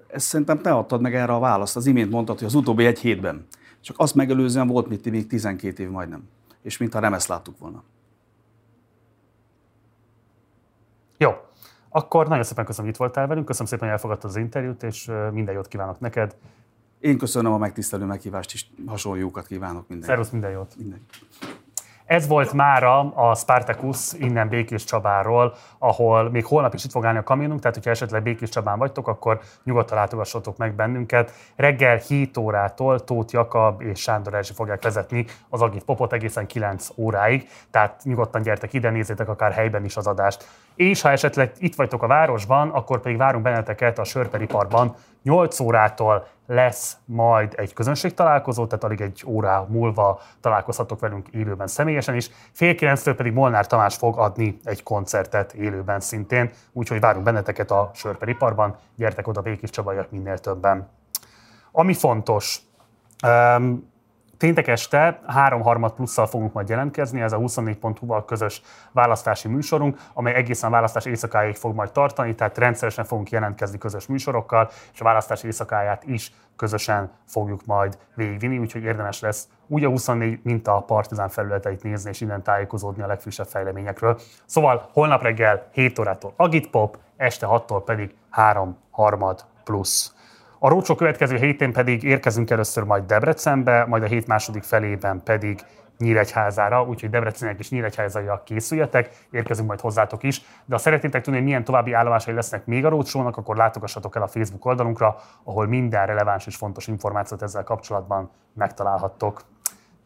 W: Ezt szerintem te adtad meg erre a választ. Az imént mondtad, hogy az utóbbi egy hétben. Csak azt megelőzően volt mit még 12 év majdnem. És mintha nem ezt láttuk volna.
A: Jó. Akkor nagyon szépen köszönöm, hogy itt voltál velünk, köszönöm szépen, hogy elfogadtad az interjút, és minden jót kívánok neked.
W: Én köszönöm a megtisztelő meghívást, és hasonló jókat kívánok mindenkinek.
A: Szervusz, minden jót.
W: Minden.
A: Ez volt mára a Spartacus innen Békés Csabáról, ahol még holnap is itt fog állni a kamionunk, tehát hogyha esetleg Békés Csabán vagytok, akkor nyugodtan látogassatok meg bennünket. Reggel 7 órától Tóth Jakab és Sándor Erzsi fogják vezetni az Agit Popot egészen 9 óráig, tehát nyugodtan gyertek ide, nézzétek akár helyben is az adást. És ha esetleg itt vagytok a városban, akkor pedig várunk benneteket a Sörperiparban 8 órától lesz majd egy közönségtalálkozó, tehát alig egy órá múlva találkozhatok velünk élőben személyesen is. Fél kilenctől pedig Molnár Tamás fog adni egy koncertet élőben szintén, úgyhogy várunk benneteket a Sörperiparban, gyertek oda Békés Csabajak minél többen. Ami fontos, um, Péntek este harmad plusszal fogunk majd jelentkezni, ez a 24.hu-val közös választási műsorunk, amely egészen a választás éjszakáig fog majd tartani, tehát rendszeresen fogunk jelentkezni közös műsorokkal, és a választás éjszakáját is közösen fogjuk majd végigvinni, úgyhogy érdemes lesz úgy a 24, mint a Partizán felületeit nézni, és innen tájékozódni a legfrissebb fejleményekről. Szóval holnap reggel 7 órától Agitpop, este 6-tól pedig 3 harmad plusz. A rócsó következő hétén pedig érkezünk először majd Debrecenbe, majd a hét második felében pedig Nyíregyházára, úgyhogy Debrecenek és Nyíregyházaiak készüljetek, érkezünk majd hozzátok is. De ha szeretnétek tudni, hogy milyen további állomásai lesznek még a rócsónak, akkor látogassatok el a Facebook oldalunkra, ahol minden releváns és fontos információt ezzel kapcsolatban megtalálhattok.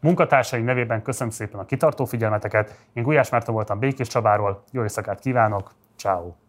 A: Munkatársaim nevében köszönöm szépen a kitartó figyelmeteket. Én Gulyás Márton voltam Békés Csabáról, jó éjszakát kívánok, ciao.